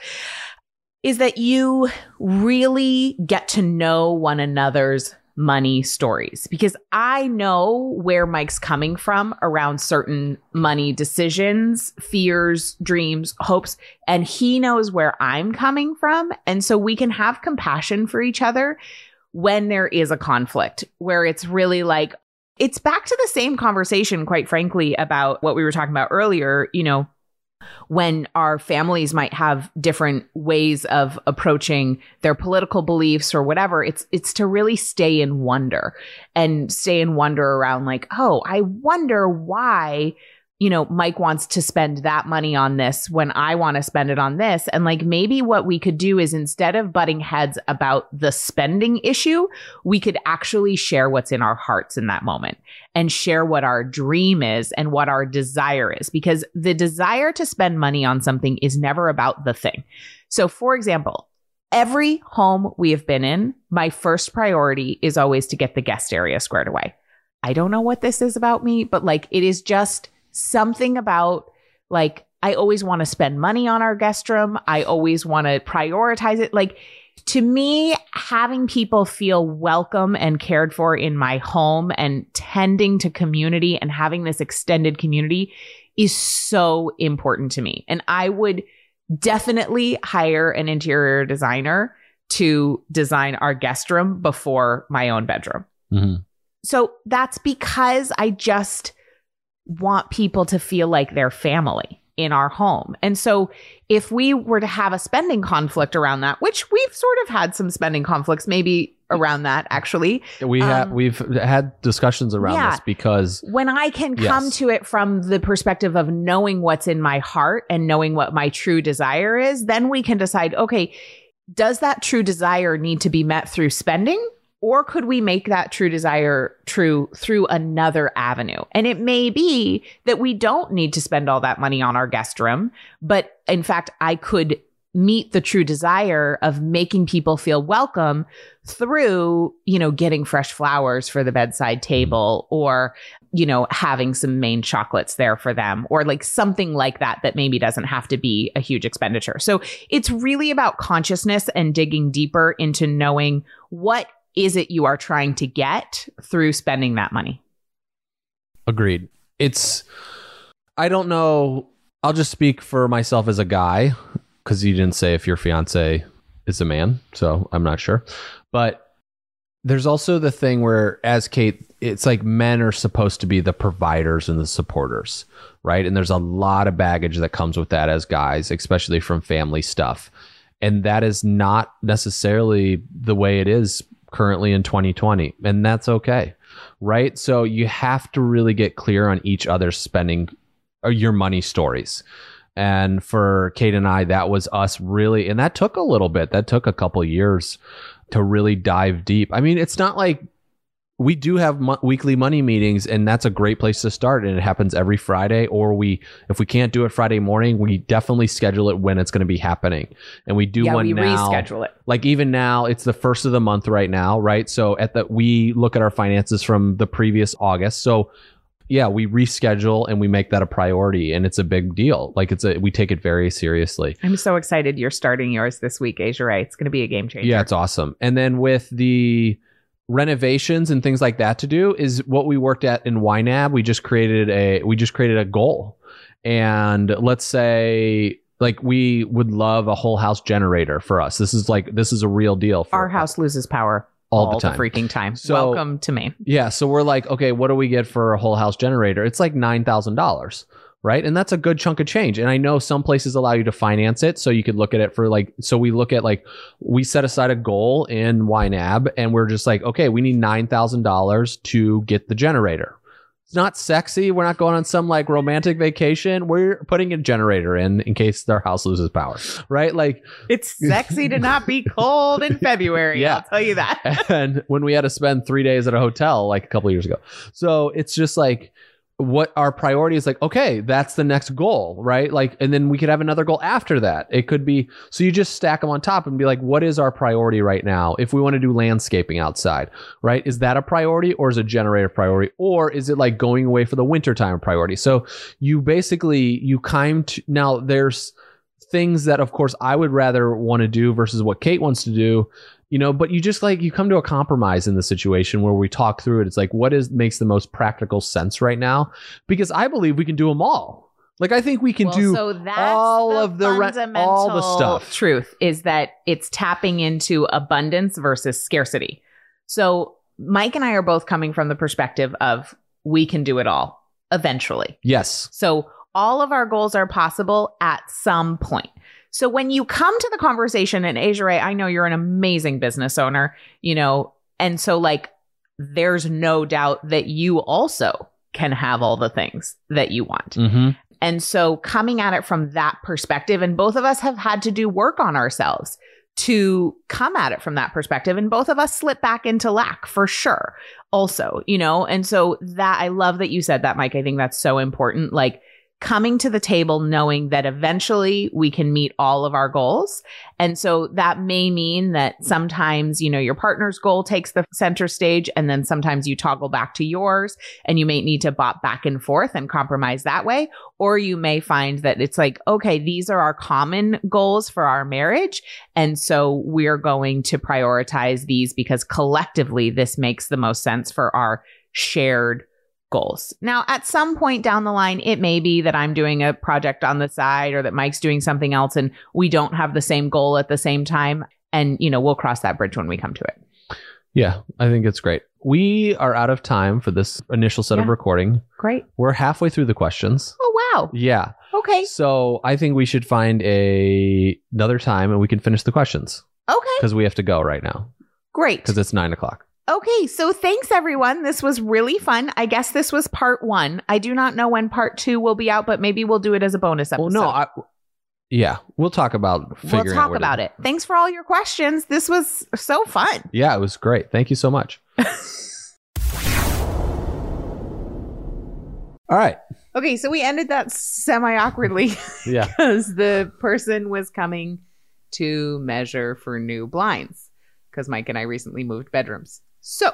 is that you really get to know one another's money stories because I know where Mike's coming from around certain money decisions, fears, dreams, hopes, and he knows where I'm coming from. And so we can have compassion for each other when there is a conflict where it's really like, it's back to the same conversation, quite frankly, about what we were talking about earlier. You know, when our families might have different ways of approaching their political beliefs or whatever it's it's to really stay in wonder and stay in wonder around like oh i wonder why you know mike wants to spend that money on this when i want to spend it on this and like maybe what we could do is instead of butting heads about the spending issue we could actually share what's in our hearts in that moment and share what our dream is and what our desire is because the desire to spend money on something is never about the thing. So, for example, every home we have been in, my first priority is always to get the guest area squared away. I don't know what this is about me, but like it is just something about like I always want to spend money on our guest room. I always want to prioritize it. Like to me, having people feel welcome and cared for in my home and tending to community and having this extended community is so important to me. And I would definitely hire an interior designer to design our guest room before my own bedroom. Mhm. So that's because I just want people to feel like they're family in our home. And so if we were to have a spending conflict around that, which we've sort of had some spending conflicts maybe around that actually, We have Um, we've had discussions around yeah. this because when I can come Yes. to it from the perspective of knowing what's in my heart and knowing what my true desire is, then we can decide, okay, does that true desire need to be met through spending? Or could we make that true desire true through another avenue? And it may be that we don't need to spend all that money on our guest room, but in fact, I could meet the true desire of making people feel welcome through, you know, getting fresh flowers for the bedside table or, you know, having some Maine chocolates there for them or like something like that that maybe doesn't have to be a huge expenditure. So it's really about consciousness and digging deeper into knowing what is it you are trying to get through spending that money. Agreed. It's I don't know. I'll just speak for myself as a guy because you didn't say if your fiance is a man, so I'm not sure. But there's also the thing where, as Kate, it's like men are supposed to be the providers and the supporters, right? And there's a lot of baggage that comes with that as guys, especially from family stuff. And that is not necessarily the way it is currently in 2020. And that's okay right? So you have to really get clear on each other's spending or your money stories. And for Kate and I, that was us really, and that took a little bit. That took a couple years to really dive deep. I mean, it's not like we do have mo- weekly money meetings, and that's a great place to start. And it happens every Friday, or we, if we can't do it Friday morning, we definitely schedule it when it's going to be happening. And we do yeah, one we now reschedule it. like even now it's the first of the month right now right so at the we look at our finances from the previous august so yeah we reschedule and we make that a priority and it's a big deal like it's a we take it very seriously I'm so excited you're starting yours this week, Asia right It's going to be a game changer. yeah it's awesome and then with the renovations and things like that to do is what we worked at in YNAB we just created a we just created a goal and let's say like we would love a whole house generator for us this is like this is a real deal for Our house loses power all, the time freaking time. So- Welcome to Maine. Yeah, so we're like, okay, what do we get for a whole house generator? It's like nine thousand dollars, right? And that's a good chunk of change. And I know some places allow you to finance it, so you could look at it for like. So we look at like we set aside a goal in YNAB, and we're just like, okay, we need nine thousand dollars to get the generator. It's not sexy. We're not going on some like romantic vacation. We're putting a generator in in case their house loses power, right? Like It's sexy to not be *laughs* cold in February. Yeah. I'll tell you that. *laughs* and when we had to spend three days at a hotel like a couple years ago. So it's just like what our priority is like, okay, that's the next goal, right? Like, and then we could have another goal after that. It could be so you just stack them on top and be like, what is our priority right now? If we want to do landscaping outside, right? Is that a priority or is a generator priority? Or is it like going away for the wintertime priority? So you basically you kind now there's things that of course I would rather want to do versus what Kate wants to do you know but you just like you come to a compromise in the situation where we talk through it it's like what is makes the most practical sense right now because i believe we can do them all like i think we can Well, do so that's all the of the re- all the stuff. Truth is that it's tapping into abundance versus scarcity. So Mike and I are both coming from the perspective of we can do it all eventually. yes So all of our goals are possible at some point. So when you come to the conversation, and Asia Ray, I know you're an amazing business owner, you know, and so like there's no doubt that you also can have all the things that you want. mm-hmm. And so coming at it from that perspective, and both of us have had to do work on ourselves to come at it from that perspective. And both of us slip back into lack for sure, also, you know? And so that I love that you said that, Mike. I think that's so important. Like, coming to the table knowing that eventually we can meet all of our goals. And so that may mean that sometimes, you know, your partner's goal takes the center stage and then sometimes you toggle back to yours and you may need to bop back and forth and compromise that way. Or you may find that it's like, okay, these are our common goals for our marriage. And so we're going to prioritize these because collectively this makes the most sense for our shared goals. Now, at some point down the line, it may be that I'm doing a project on the side or that Mike's doing something else and we don't have the same goal at the same time. And, you know, we'll cross that bridge when we come to it. yeah i think it's great we are out of time for this initial set of recording. Great. We're halfway through the questions. Oh, wow. Yeah. Okay. So I think we should find a another time and we can finish the questions Okay. because we have to go right now Great. because it's nine o'clock. Okay, so thanks everyone. This was really fun. I guess this was part one. I do not know when part two will be out, but maybe we'll do it as a bonus episode. Well, no, I, yeah, we'll talk about we'll figuring out talk where to- about it. Thanks for all your questions. This was so fun. Yeah, it was great. Thank you so much. *laughs* All right. Okay, so we ended that semi awkwardly *laughs* Yeah. because the person was coming to measure for new blinds because Mike and I recently moved bedrooms. So,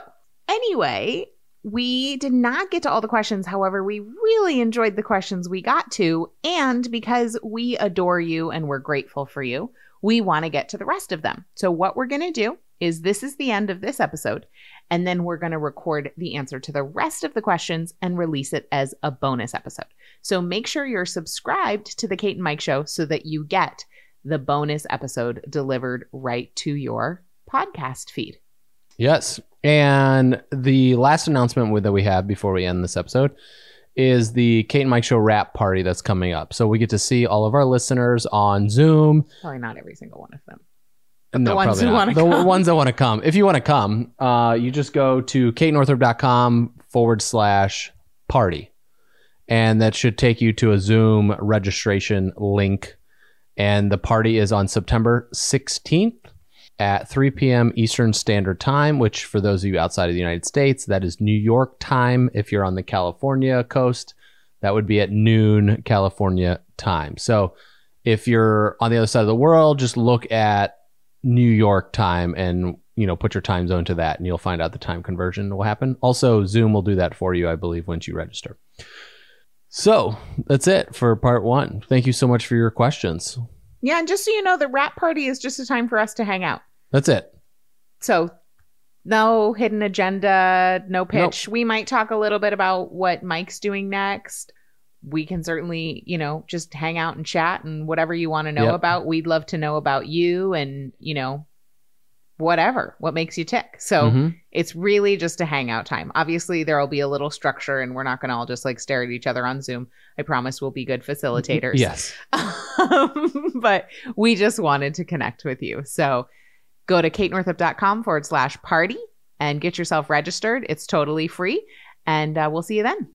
anyway, we did not get to all the questions. However, we really enjoyed the questions we got to. And because we adore you and we're grateful for you, we want to get to the rest of them. So, what we're going to do is this is the end of this episode. And then we're going to record the answer to the rest of the questions and release it as a bonus episode. So make sure you're subscribed to the Kate and Mike show so that you get the bonus episode delivered right to your podcast feed. Yes. And the last announcement that we have before we end this episode is the Kate and Mike Show wrap party that's coming up. So we get to see all of our listeners on Zoom. Probably not every single one of them. No, ones who wanna the come. ones that want to come. If you want to come, uh, you just go to katenorthrup.com forward slash party. And that should take you to a Zoom registration link. And the party is on September 16th at 3 p.m. Eastern Standard Time, which for those of you outside of the United States, that is New York time. If you're on the California coast, that would be at noon California time. So if you're on the other side of the world, just look at New York time and you know put your time zone to that and you'll find out the time conversion will happen. Also, Zoom will do that for you, I believe, once you register. So that's it for part one. Thank you so much for your questions. Yeah, and just so you know, the wrap party is just a time for us to hang out. That's it. So no hidden agenda, no pitch. We might talk a little bit about what Mike's doing next. We can certainly, you know, just hang out and chat and whatever you want to know Yep. about. We'd love to know about you and, you know, whatever, what makes you tick. So Mhm. it's really just a hangout time. Obviously, there will be a little structure and we're not going to all just like stare at each other on Zoom. I promise we'll be good facilitators. Yes. Um, *laughs* but we just wanted to connect with you. So go to katenorthrup.com forward slash party and get yourself registered. It's totally free. And uh, we'll see you then.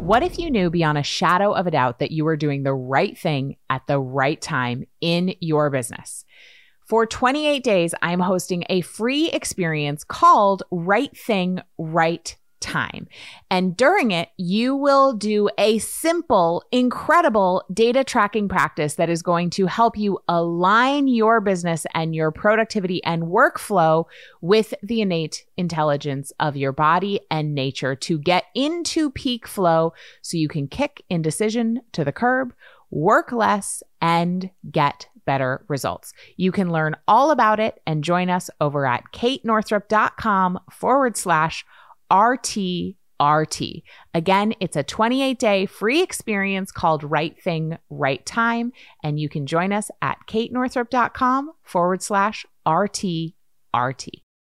What if you knew beyond a shadow of a doubt that you were doing the right thing at the right time in your business? For 28 days, I'm hosting a free experience called Right Thing, Right Time. And during it, you will do a simple, incredible data tracking practice that is going to help you align your business and your productivity and workflow with the innate intelligence of your body and nature to get into peak flow so you can kick indecision to the curb, work less, and get better results. You can learn all about it and join us over at katenorthrup.com forward slash RTRT. Again, it's a 28 day free experience called Right Thing, Right Time. And you can join us at katenorthrup.com forward slash RTRT.